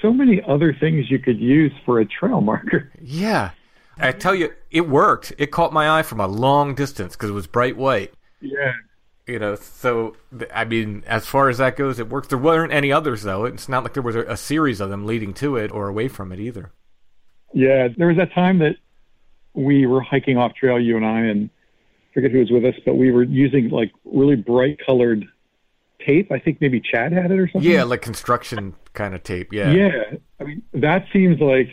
so many other things you could use for a trail marker. Yeah. I tell you, it worked. It caught my eye from a long distance because it was bright white. Yeah. You know, so I mean, as far as that goes, it worked. There weren't any others though. It's not like there was a, a series of them leading to it or away from it either. Yeah. There was that time that we were hiking off trail, you and I, and I forget who was with us, but we were using like really bright colored tape. I think maybe Chad had it or something. Yeah, like construction kind of tape. Yeah. Yeah. I mean, that seems like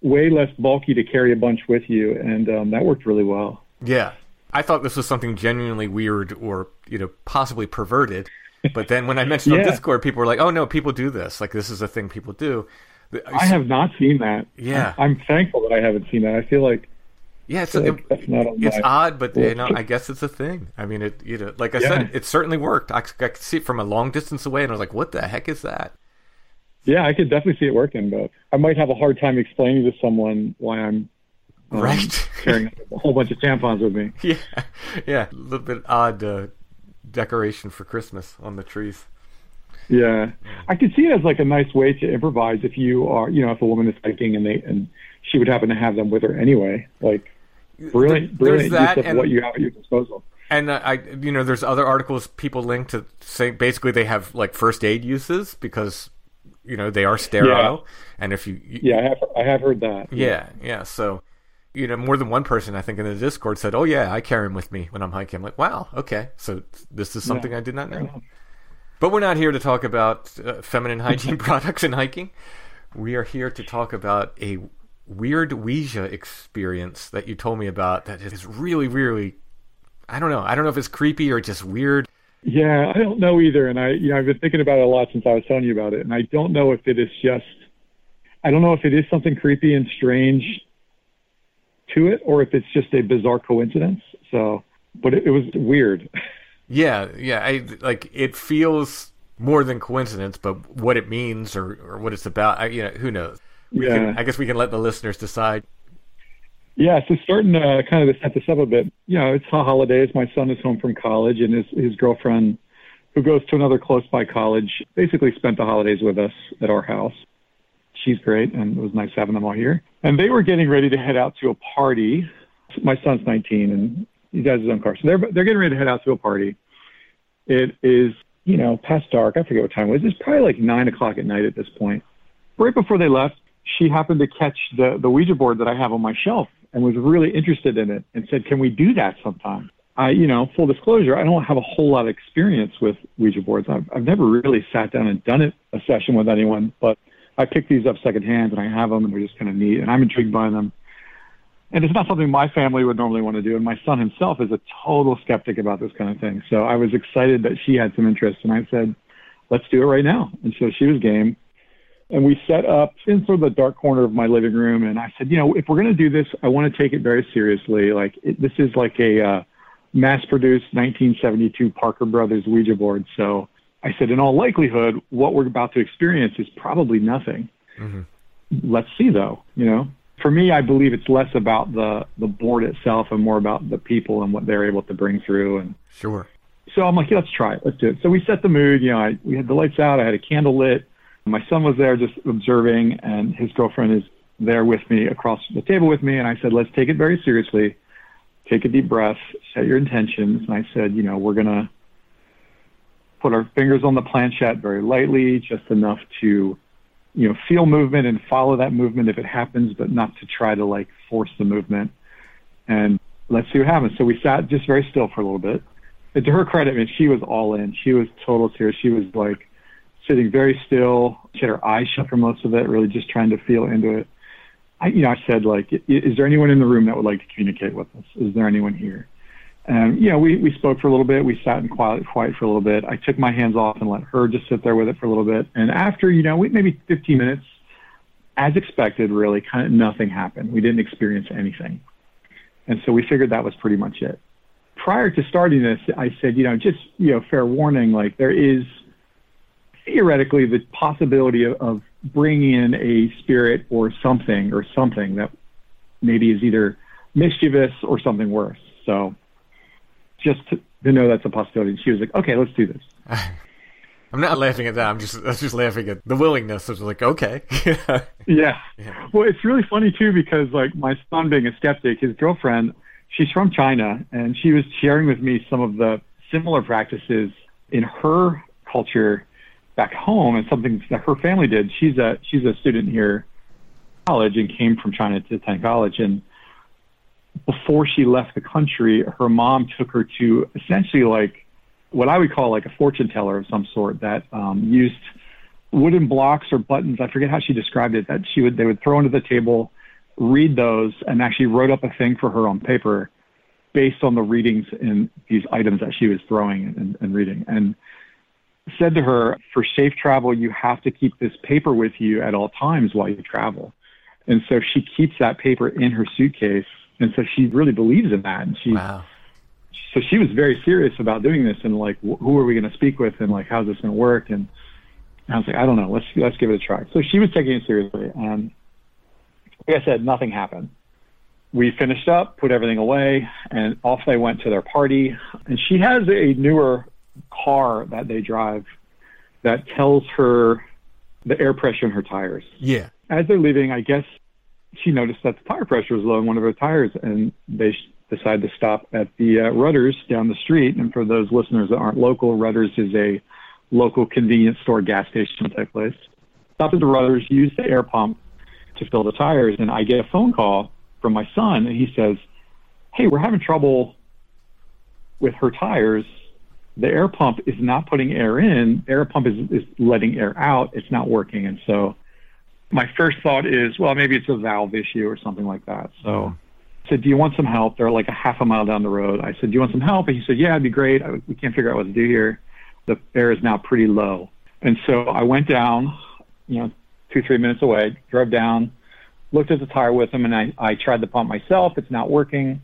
way less bulky to carry a bunch with you, and um, that worked really well. Yeah. I thought this was something genuinely weird or, you know, possibly perverted. But then when I mentioned on [laughs] Discord, people were like, oh no, people do this. Like, this is a thing people do. I have not seen that. Yeah. I'm thankful that I haven't seen that. I feel like Yeah, it's, feel it- it's my odd, but you know, I guess it's a thing. I mean, it you know, like I Yeah. said, it certainly worked. I, I could see it from a long distance away, and I was like, "What the heck is that?" Yeah, I could definitely see it working, but I might have a hard time explaining to someone why I'm um, Right. [laughs] carrying a whole bunch of tampons with me. [laughs] yeah, yeah, a little bit odd uh, decoration for Christmas on the trees. Yeah, I could see it as like a nice way to improvise if you are, you know, if a woman is hiking and they and she would happen to have them with her anyway. Like brilliant, There- brilliant there's that, use of and- what you have at your disposal. And uh, I, you know, there's other articles people link to say basically they have like first aid uses because you know they are sterile, yeah. and if you, you Yeah, I have I have heard that. Yeah, yeah. So, you know, more than one person I think in the Discord said, "Oh yeah, I carry him with me when I'm hiking." I'm like, "Wow, okay." So this is something I did not know. But we're not here to talk about uh, feminine hygiene [laughs] products and hiking. We are here to talk about a weird Ouija experience that you told me about that is really, really. I don't know. I don't know if it's creepy or just weird. Yeah, I don't know either, and I, you know, I've been thinking about it a lot since I was telling you about it, and I don't know if it is just, I don't know if it is something creepy and strange to it, or if it's just a bizarre coincidence. So, but it, it was weird. [laughs] Yeah, yeah. I like it feels more than coincidence, but what it means or, or what it's about, I, you know, who knows? We Yeah. can, I guess we can let the listeners decide. Yeah, so starting uh, kind of to set this up a bit, you know, it's the holidays. My son is home from college, and his his girlfriend, who goes to another close by college, basically spent the holidays with us at our house. She's great, and it was nice having them all here. And they were getting ready to head out to a party. My son's 19, and he has his own car, so they're they're getting ready to head out to a party. It is, you know, past dark. I forget what time it was. It's probably like nine o'clock at night at this point. Right before they left, she happened to catch the the Ouija board that I have on my shelf and was really interested in it and said, "Can we do that sometime?" I, you know, full disclosure, I don't have a whole lot of experience with Ouija boards. I've I've never really sat down and done it a session with anyone, but I picked these up secondhand and I have them and they're just kind of neat and I'm intrigued by them. And it's not something my family would normally want to do. And my son himself is a total skeptic about this kind of thing. So I was excited that she had some interest and I said, let's do it right now. And so she was game. And we set up in sort of the dark corner of my living room. And I said, you know, if we're going to do this, I want to take it very seriously. Like it, this is like a uh, mass-produced 1972 Parker Brothers Ouija board. So I said, in all likelihood, what we're about to experience is probably nothing. let's see though, you know. For me, I believe it's less about the the board itself and more about the people and what they're able to bring through. And Sure. so I'm like, yeah, let's try it. Let's do it. So we set the mood. You know, I, we had the lights out. I had a candle lit. My son was there just observing, and his girlfriend is there with me across the table with me. And I said, let's take it very seriously. Take a deep breath. Set your intentions. And I said, you know, we're gonna put our fingers on the planchette very lightly, just enough to, you know, feel movement and follow that movement if it happens, but not to try to like force the movement. And let's see what happens. So we sat just very still for a little bit. And to her credit, man, she was all in. She was total serious. She was like sitting very still. She had her eyes shut for most of it, really just trying to feel into it. I, you know, I said like, is there anyone in the room that would like to communicate with us? Is there anyone here? And you know, we we spoke for a little bit. We sat in quiet, quiet for a little bit. I took my hands off and let her just sit there with it for a little bit. And after you know, we, maybe 15 minutes, as expected, really, kind of nothing happened. We didn't experience anything, and so we figured that was pretty much it. Prior to starting this, I said, you know, just you know, fair warning, like there is theoretically the possibility of, of bringing in a spirit or something or something that maybe is either mischievous or something worse. So just to, to know that's a possibility. And she was like, okay, let's do this. [laughs] I'm not laughing at that. I'm just I'm just laughing at the willingness. It's like okay. [laughs] Yeah. yeah. Well, it's really funny too because like my son being a skeptic, his girlfriend, she's from China and she was sharing with me some of the similar practices in her culture back home and something that her family did. She's a she's a student here college and came from China to attend college and before she left the country, her mom took her to essentially like what I would call like a fortune teller of some sort that um, used wooden blocks or buttons. I forget how she described it. That she would they would throw into the table, read those, and actually wrote up a thing for her on paper based on the readings in these items that she was throwing and, and reading. And said to her, for safe travel, you have to keep this paper with you at all times while you travel. And so she keeps that paper in her suitcase. And so she really believes in that. And she, wow. so she was very serious about doing this and like, wh- who are we going to speak with? And like, how's this going to work? And I was like, I don't know. Let's, let's give it a try. So she was taking it seriously. And like I said, nothing happened. We finished up, put everything away, and off they went to their party. And she has a newer car that they drive that tells her the air pressure in her tires. Yeah. As they're leaving, I guess she noticed that the tire pressure was low in one of her tires, and they decided to stop at the uh, Rutter's down the street. And for those listeners that aren't local, Rutter's is a local convenience store gas station type place. Stop at the Rutter's, use the air pump to fill the tires, and I get a phone call from my son, and he says, "Hey, we're having trouble with her tires. The air pump is not putting air in. Air pump is, is letting air out. It's not working." And so, my first thought is, well, maybe it's a valve issue or something like that. So. I said, "Do you want some help?" They're like a half a mile down the road. I said, "Do you want some help?" And he said, "Yeah, it'd be great. I, we can't figure out what to do here. The air is now pretty low." And so I went down, you know, two three minutes away, drove down, looked at the tire with him, and I I tried the pump myself. It's not working.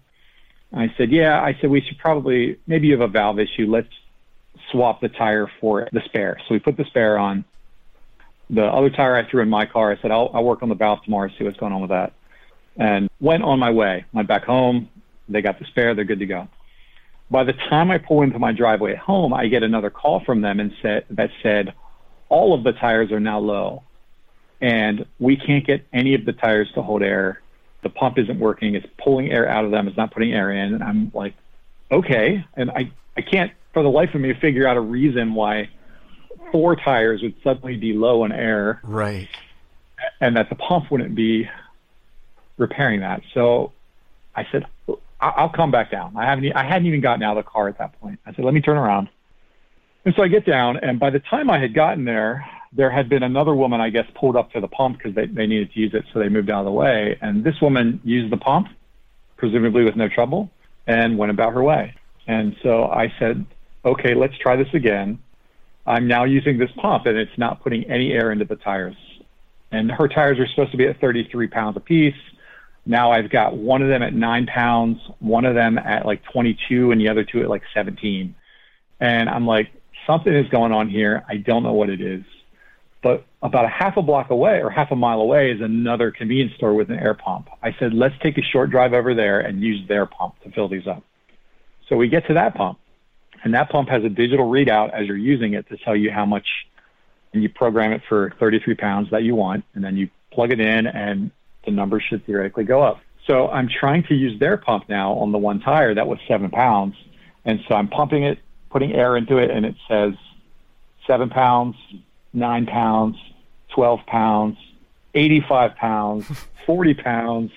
I said, "Yeah." I said, "We should probably maybe you have a valve issue. Let's swap the tire for the spare." So we put the spare on. The other tire I threw in my car. I said, "I'll I'll work on the valve tomorrow. See what's going on with that." and went on my way. Went back home. They got the spare. They're good to go. By the time I pull into my driveway at home, I get another call from them and said that said all of the tires are now low, and we can't get any of the tires to hold air. The pump isn't working. It's pulling air out of them. It's not putting air in. And I'm like, okay. And I I can't for the life of me figure out a reason why four tires would suddenly be low in air Right. and that the pump wouldn't be repairing that. So I said, I'll come back down. I haven't, I hadn't even gotten out of the car at that point. I said, let me turn around. And so I get down, and by the time I had gotten there, there had been another woman, I guess, pulled up to the pump because they, they needed to use it, so they moved out of the way. And this woman used the pump, presumably with no trouble, and went about her way. And so I said, okay, let's try this again. I'm now using this pump, and it's not putting any air into the tires. And her tires are supposed to be at 33 pounds apiece. Now I've got one of them at nine pounds, one of them at like 22, and the other two at like 17. And I'm like, something is going on here. I don't know what it is. But about a half a block away or half a mile away is another convenience store with an air pump. I said, let's take a short drive over there and use their pump to fill these up. So we get to that pump, and that pump has a digital readout as you're using it to tell you how much, and you program it for 33 pounds that you want, and then you plug it in, and the numbers should theoretically go up. So I'm trying to use their pump now on the one tire that was seven pounds, and so I'm pumping it, putting air into it, and it says seven pounds, nine pounds, 12 pounds, 85 pounds, 40 pounds,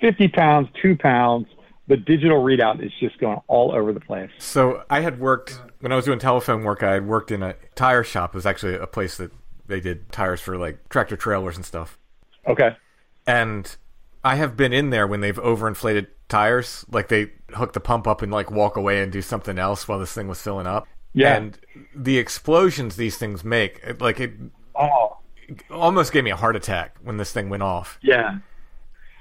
50 pounds, two pounds. The digital readout is just going all over the place. So I had worked when I was doing telephone work. I had worked in a tire shop. It was actually a place that they did tires for like tractor trailers and stuff. Okay. And I have been in there when they've overinflated tires. Like they hook the pump up and like walk away and do something else while this thing was filling up. Yeah. And the explosions these things make, like it Oh, almost gave me a heart attack when this thing went off. yeah.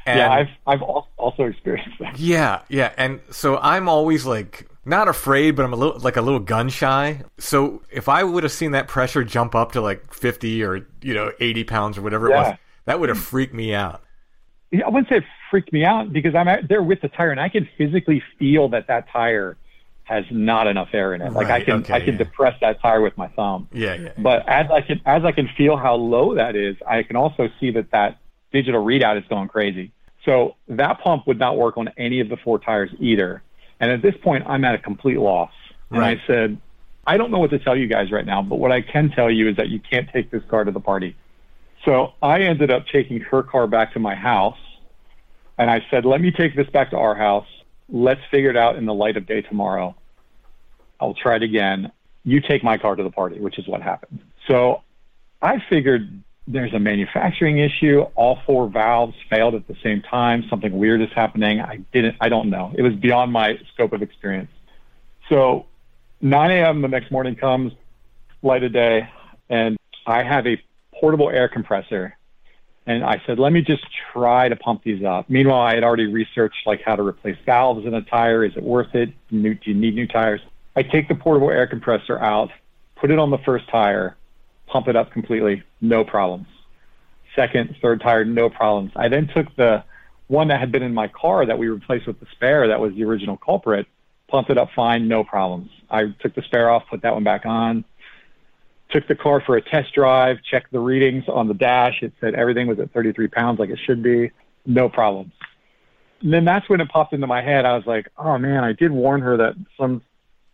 And yeah, I've I've also experienced that. Yeah, yeah, and so I'm always like not afraid, but I'm a little like a little gun shy. So if I would have seen that pressure jump up to like 50 or you know 80 pounds or whatever it was, that would have freaked me out. Yeah, I wouldn't say it freaked me out because I'm out there with the tire and I can physically feel that that tire has not enough air in it. Like I can okay, I can yeah. depress that tire with my thumb. Yeah, yeah, But as I can as I can feel how low that is, I can also see that that digital readout is going crazy. So that pump would not work on any of the four tires either. And at this point, I'm at a complete loss. And Right. I said, I don't know what to tell you guys right now, but what I can tell you is that you can't take this car to the party. So I ended up taking her car back to my house. And I said, let me take this back to our house. Let's figure it out in the light of day tomorrow. I'll try it again. You take my car to the party, which is what happened. So I figured there's a manufacturing issue. All four valves failed at the same time. Something weird is happening. I didn't, I don't know. It was beyond my scope of experience. So 9 a.m. the next morning comes, light of day, and I have a portable air compressor. And I said, let me just try to pump these up. Meanwhile, I had already researched like how to replace valves in a tire. Is it worth it? New, do you need new tires? I take the portable air compressor out, put it on the first tire, pump it up completely, no problems. Second, third tire, no problems. I then took the one that had been in my car that we replaced with the spare that was the original culprit, pumped it up fine, no problems. I took the spare off, put that one back on, took the car for a test drive, checked the readings on the dash. It said everything was at 33 pounds like it should be, no problems. And then that's when it popped into my head. I was like, oh man, I did warn her that some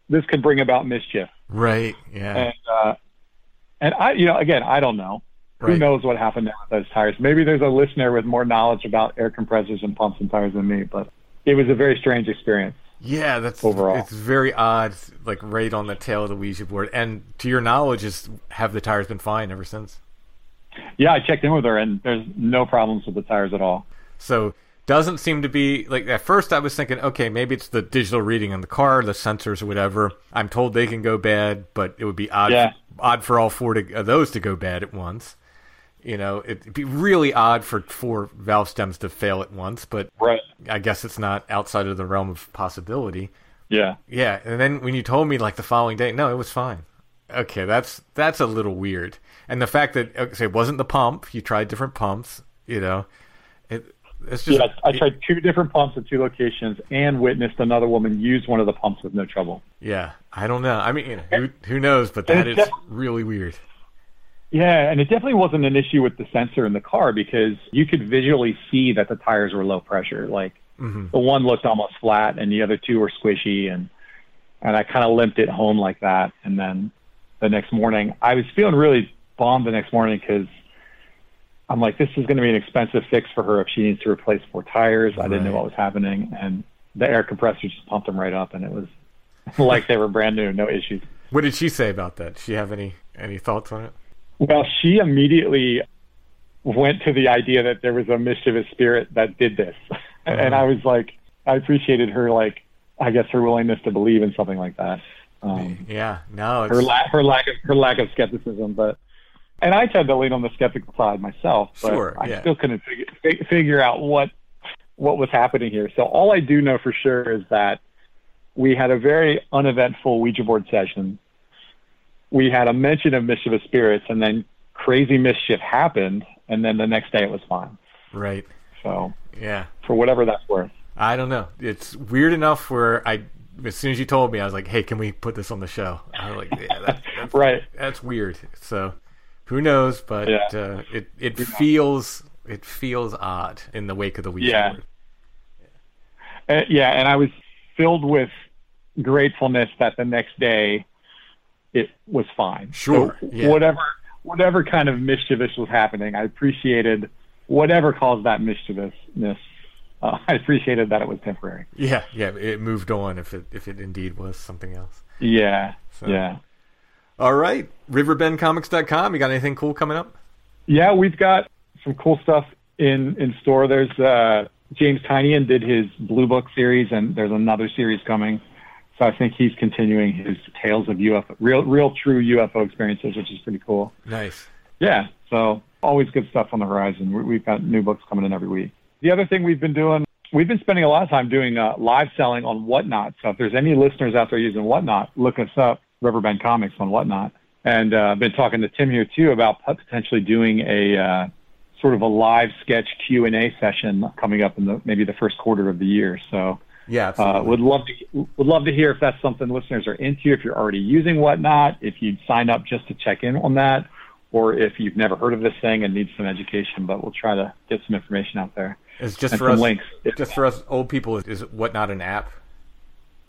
this could bring about mischief. right, yeah, And uh, and I, you know, again, I don't know. Who knows what happened to those tires? Maybe there's a listener with more knowledge about air compressors and pumps and tires than me, but it was a very strange experience. yeah. That's Overall. It's very odd, like right on the tail of the Ouija board. And to your knowledge, is have the tires been fine ever since? Yeah, I checked in with her, and there's no problems with the tires at all. So doesn't seem to be like at first I was thinking, okay, maybe it's the digital reading in the car, the sensors or whatever. I'm told they can go bad, but it would be odd Yeah. Odd for all four to, of those to go bad at once. You know, it'd be really odd for four valve stems to fail at once, but Right. I guess it's not outside of the realm of possibility. Yeah. Yeah, and then when you told me like the following day, no, it was fine. Okay, that's that's a little weird. And the fact that okay, it wasn't the pump, you tried different pumps, you know. It it's just Yeah, I tried two different pumps at two locations and witnessed another woman use one of the pumps with no trouble. Yeah, I don't know. I mean, who who knows? But that it's def- really weird. Yeah, and it definitely wasn't an issue with the sensor in the car because you could visually see that the tires were low pressure. Like mm-hmm. the one looked almost flat, and the other two were squishy, and and I kind of limped it home like that. And then the next morning, I was feeling really bummed the next morning because I'm like, this is going to be an expensive fix for her if she needs to replace four tires. I didn't know what was happening, and the air compressor just pumped them right up, and it was [laughs] like they were brand new, no issues. What did she say about that? Does she have any any thoughts on it? Well, she immediately went to the idea that there was a mischievous spirit that did this. [laughs] And I was like, I appreciated her, like, I guess her willingness to believe in something like that. Um, Yeah, no, her, la- her lack of her lack of skepticism, but and I tend to lean on the skeptical side myself, but Sure, I yeah. still couldn't figure, figure out what what was happening here. So all I do know for sure is that we had a very uneventful Ouija board session. We had a mention of mischievous spirits, and then crazy mischief happened, and then the next day it was fine. Right. So Yeah. for whatever that's worth. I don't know. It's weird enough where I, as soon as you told me, I was like, "Hey, can we put this on the show?" I was like, "Yeah, that, that's [laughs] Right. That's weird." So, who knows? But Yeah. uh, it it feels it feels odd in the wake of the Ouija Yeah. board. Uh, yeah, and I was filled with gratefulness that the next day it was fine. Sure, So yeah. Whatever whatever kind of mischievous was happening, I appreciated whatever caused that mischievousness. Uh, [laughs] I appreciated that it was temporary. Yeah, yeah. It moved on if it if it indeed was something else. Yeah. So- Yeah. All right, riverbendcomics.com. You got anything cool coming up? Yeah, we've got some cool stuff in in store. There's uh, James Tynion did his Blue Book series, and there's another series coming. So I think he's continuing his tales of UFO, real, real, true UFO experiences, which is pretty cool. Nice. Yeah, so always good stuff on the horizon. We- We've got new books coming in every week. The other thing we've been doing, we've been spending a lot of time doing uh, live selling on Whatnot. So if there's any listeners out there using Whatnot, look us up, Riverbend Comics on Whatnot. And uh, I've been talking to Tim here too about potentially doing a uh, sort of a live sketch Q and A session coming up in the maybe the first quarter of the year. So Yeah, uh, would love to would love to hear if that's something listeners are into. If you're already using Whatnot, if you'd sign up just to check in on that, or if you've never heard of this thing and need some education. But we'll try to get some information out there. it's just for us. links. Just for us old people. Is whatnot an app?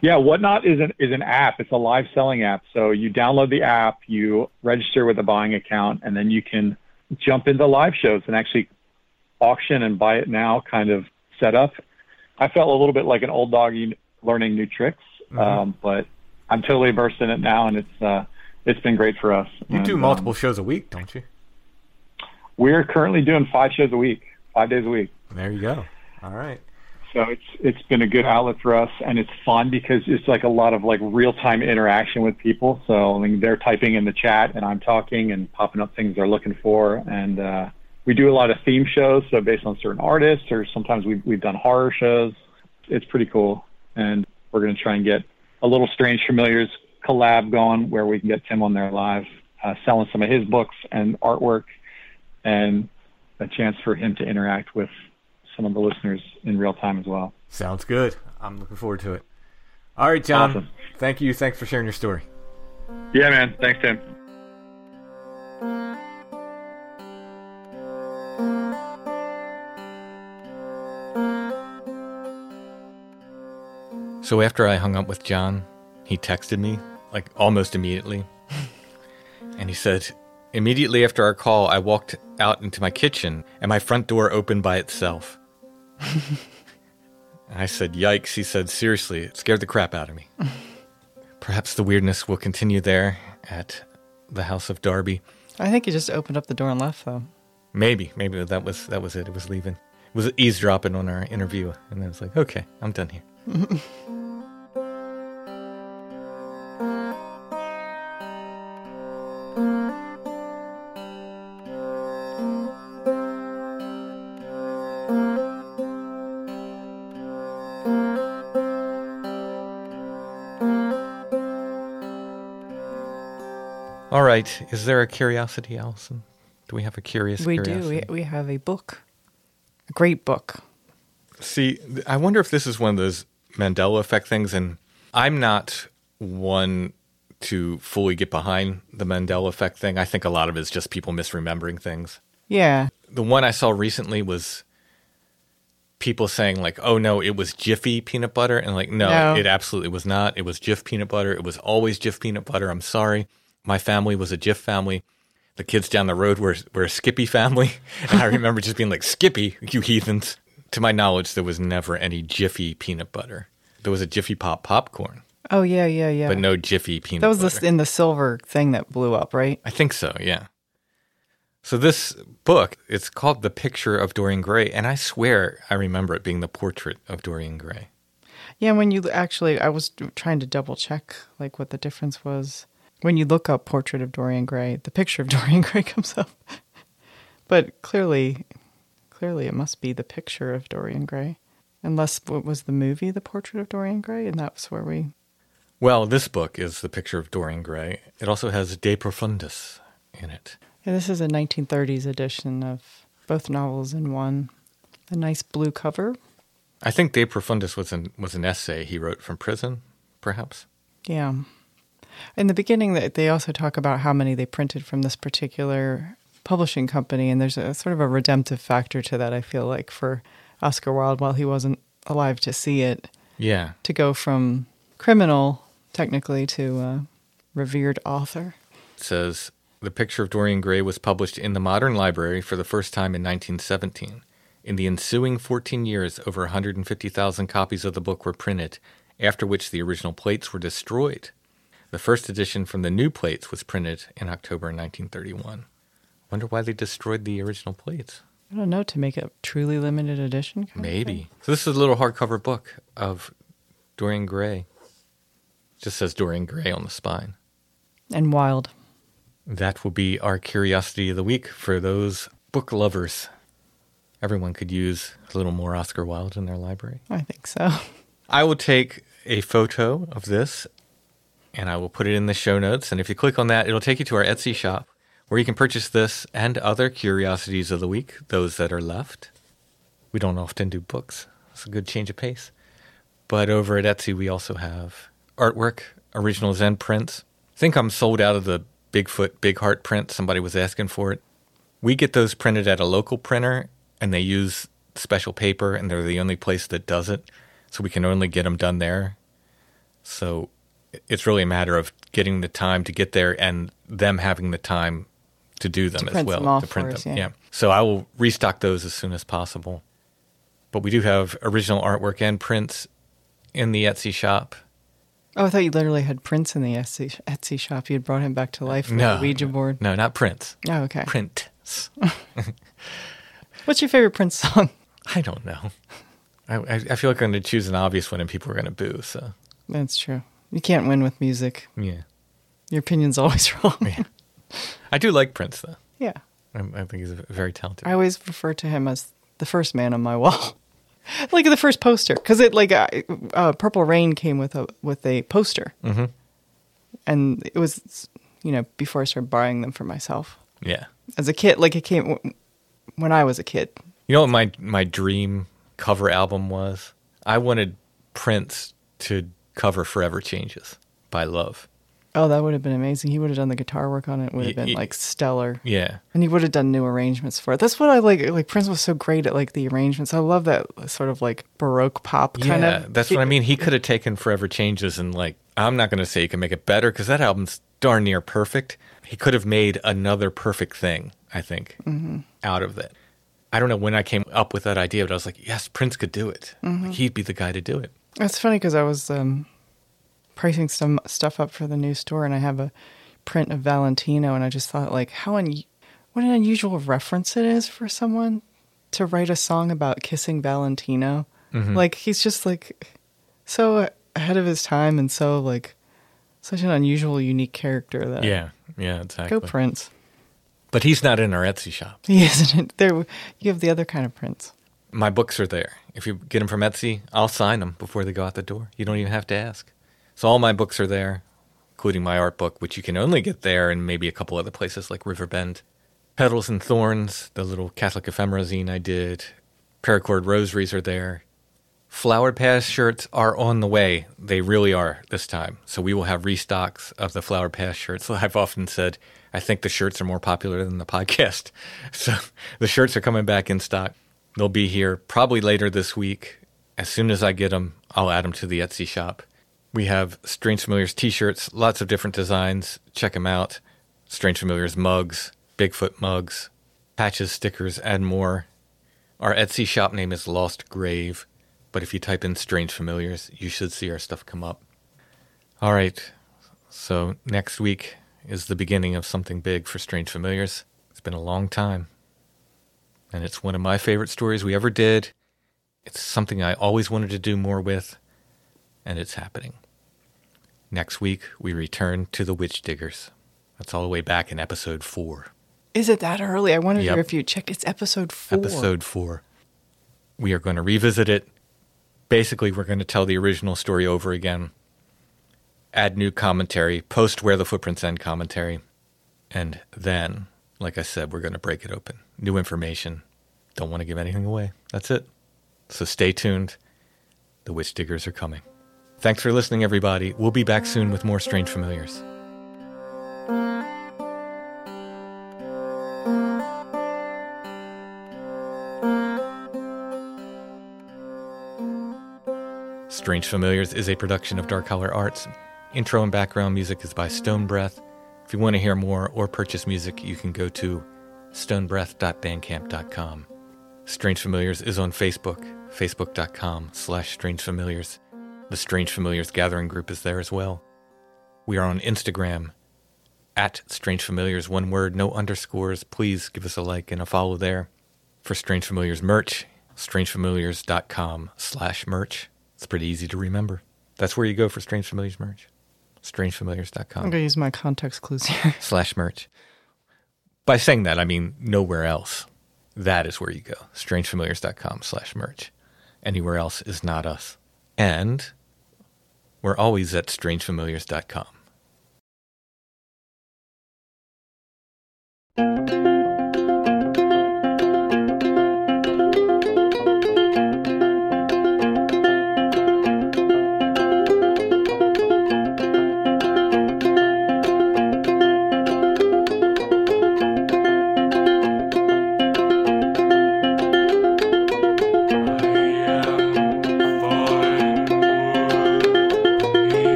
Yeah, Whatnot is an is an app. It's a live selling app. So you download the app, you register with a buying account, and then you can jump into live shows and actually auction and buy it now kind of set up. I felt a little bit like an old doggy learning new tricks, um, but I'm totally immersed in it now, and it's uh, it's been great for us. You do multiple um, shows a week, don't you? we're currently doing five shows a week, five days a week. There you go. All right. So it's it's been a good outlet for us, and it's fun because it's like a lot of like real time interaction with people. So I mean, they're typing in the chat, and I'm talking and popping up things they're looking for, and uh, we do a lot of theme shows. So based on certain artists, or sometimes we've we've done horror shows. It's pretty cool, and we're going to try and get a little Strange Familiars collab going where we can get Tim on there live, uh, selling some of his books and artwork, and a chance for him to interact with some of the listeners in real time as well. Sounds good. I'm looking forward to it. All right, John. Awesome. Thank you. Thanks for sharing your story. Yeah, man. Thanks, Tim. So after I hung up with John, he texted me like almost immediately. [laughs] and he said, Immediately after our call, I walked out into my kitchen and my front door opened by itself. [laughs] I said, Yikes. He said, Seriously, it scared the crap out of me. [laughs] Perhaps the weirdness will continue there at the House of Darby. I think he just opened up the door and left, though. Maybe, maybe that was that was it. It was leaving. It was eavesdropping on our interview, and then it's like, okay, I'm done here. [laughs] right, is there a curiosity, Allison? Do we have a curious? we do. curiosity? We, we have a book, a great book. See, I wonder if this is one of those Mandela effect things, and I'm not one to fully get behind the Mandela effect thing. I think a lot of it is just people misremembering things. Yeah. The one I saw recently was people saying like, "Oh no, it was Jiffy peanut butter," and like, no, No. it absolutely was not. It was Jif peanut butter. It was always Jif peanut butter. I'm sorry, my family was a Jif family. The kids down the road were were a Skippy family, [laughs] and I remember just being like, "Skippy, you heathens." To my knowledge, there was never any Jiffy peanut butter. There was a Jiffy Pop popcorn, Oh yeah, yeah, yeah. but no Jiffy peanut. that was butter. in the silver thing that blew up, right? I think so, yeah. So this book, it's called The Picture of Dorian Gray, and I swear I remember it being the portrait of Dorian Gray. Yeah, when you actually, I was trying to double check like what the difference was. When you look up portrait of Dorian Gray, the picture of [laughs] Dorian Gray comes up, but clearly, clearly it must be the picture of Dorian Gray, unless what was the movie, the portrait of Dorian Gray, and that was where we. Well, this book is The Picture of Dorian Gray. It also has De Profundis in it. Yeah, this is a 1930s edition of both novels in one. A nice blue cover. I think De Profundis was an was an essay he wrote from prison, perhaps. Yeah. In the beginning, they- they also talk about how many they printed from this particular publishing company, and there's a sort of a redemptive factor to that. I feel like for Oscar Wilde, while he wasn't alive to see it, Yeah. to go from criminal technically to uh, revered author. It says the picture of Dorian Gray was published in the Modern Library for the first time in 1917. In the ensuing 14 years, over 150,000 copies of the book were printed, after which the original plates were destroyed. The first edition from the new plates was printed in October 1931. Wonder why they destroyed the original plates. I don't know to make a truly limited edition. kind of? Maybe. So this is a little hardcover book of Dorian Gray. Just says Dorian Gray on the spine. and Wilde. That will be our curiosity of the week for those book lovers. Everyone could use a little more Oscar Wilde in their library. I think so. [laughs] I will take a photo of this and I will put it in the show notes. And if you click on that, it'll take you to our Etsy shop where you can purchase this and other curiosities of the week, those that are left. We don't often do books, it's a good change of pace. But over at Etsy, we also have artwork, original Zen prints. I think I'm sold out of the Bigfoot Big Heart print. Somebody was asking for it. We get those printed at a local printer and they use special paper and they're the only place that does it. So we can only get them done there. So it's really a matter of getting the time to get there and them having the time to do them To as well to print us, them. yeah. So I will restock those as soon as possible. But we do have original artwork and prints in the Etsy shop. Oh, I thought you literally had prints in the Etsy, Etsy shop. You had brought him back to life with No, a Ouija board. No, not prints. Oh, okay. Prints. [laughs] What's your favorite Prince song? I don't know. I, I I feel like I'm going to choose an obvious one and people are going to boo. So That's true. You can't win with music. yeah, Your opinion's always [laughs] wrong. yeah. I do like Prince though. yeah. I, I think he's very talented. I always refer to him as the first man on my wall. [laughs] like the first poster because it like uh, uh, Purple Rain came with a with a poster, Mhm. and it was you know before I started buying them for myself yeah. as a kid. Like it came when I was a kid. You know what my my dream cover album was? I wanted Prince to cover Forever Changes by Love. Oh, that would have been amazing. He would have done the guitar work on it. Would have been y- like stellar. Yeah. And he would have done new arrangements for it. That's what I like. Like Prince was so great at like the arrangements. I love that sort of like baroque pop kind yeah, of. that's what I mean. He could have taken Forever Changes and like I'm not going to say he can make it better because that album's darn near perfect. He could have made another perfect thing, I think, mm-hmm. out of it. I don't know when I came up with that idea, but I was like, yes, Prince could do it. Mm-hmm. Like, he'd be the guy to do it. It's funny because I was um, pricing some stuff up for the new store, and I have a print of Valentino, and I just thought like how un- what an unusual reference it is for someone to write a song about kissing Valentino. Like he's just like so ahead of his time, and so like such an unusual, unique character. That Yeah, yeah, exactly. go Prince. But he's not in our Etsy shop. He isn't. There, you have the other kind of Prince. My books are there. If you get them from Etsy, I'll sign them before they go out the door. You don't even have to ask. So all my books are there, including my art book, which you can only get there and maybe a couple other places like Riverbend. Petals and Thorns, the little Catholic ephemera zine I did. Paracord rosaries are there. Flowered Pass shirts are on the way. They really are this time. So we will have restocks of the Flowered Pass shirts. [laughs] I've often said I think the shirts are more popular than the podcast. [laughs] So the shirts are coming back in stock. They'll be here probably later this week. As soon as I get them, I'll add them to the Etsy shop. We have Strange Familiars t shirts, lots of different designs. Check them out. Strange Familiars mugs, Bigfoot mugs, patches, stickers, and more. Our Etsy shop name is Lost Grave, but if you type in Strange Familiars, you should see our stuff come up. All right, so next week is the beginning of something big for Strange Familiars. It's been a long time, and it's one of my favorite stories we ever did. It's something I always wanted to do more with, and it's happening. Next week, we return to the Witch Diggers. That's all the way back in episode four. Is it that early? I wondered Yep. if you checked. It's episode four. episode four. We are going to revisit it. Basically, we're going to tell the original story over again, add new commentary, post where the footprints end commentary, and then like I said, we're going to break it open. New information. Don't want to give anything away. That's it. So stay tuned. The Witch Diggers are coming. Thanks for listening, everybody. We'll be back soon with more Strange Familiars. Strange Familiars is a production of Dark Holler Arts. Intro and background music is by Stone Breath. If you want to hear more or purchase music, you can go to stonebreath.bandcamp.com. Strange Familiars is on Facebook, facebook.com slash Strange Familiars. The Strange Familiars Gathering Group is there as well. We are on Instagram, at Strange Familiars, one word, no underscores. Please give us a like and a follow there. For Strange Familiars merch, strangefamiliars.com slash merch. It's pretty easy to remember. That's where you go for Strange Familiars merch. Strangefamiliars.com I'm going to use my context clues here. [laughs] slash merch. By saying that, I mean nowhere else. That is where you go. Strangefamiliars.com slash merch. Anywhere else is not us. And we're always at strangefamiliars.com.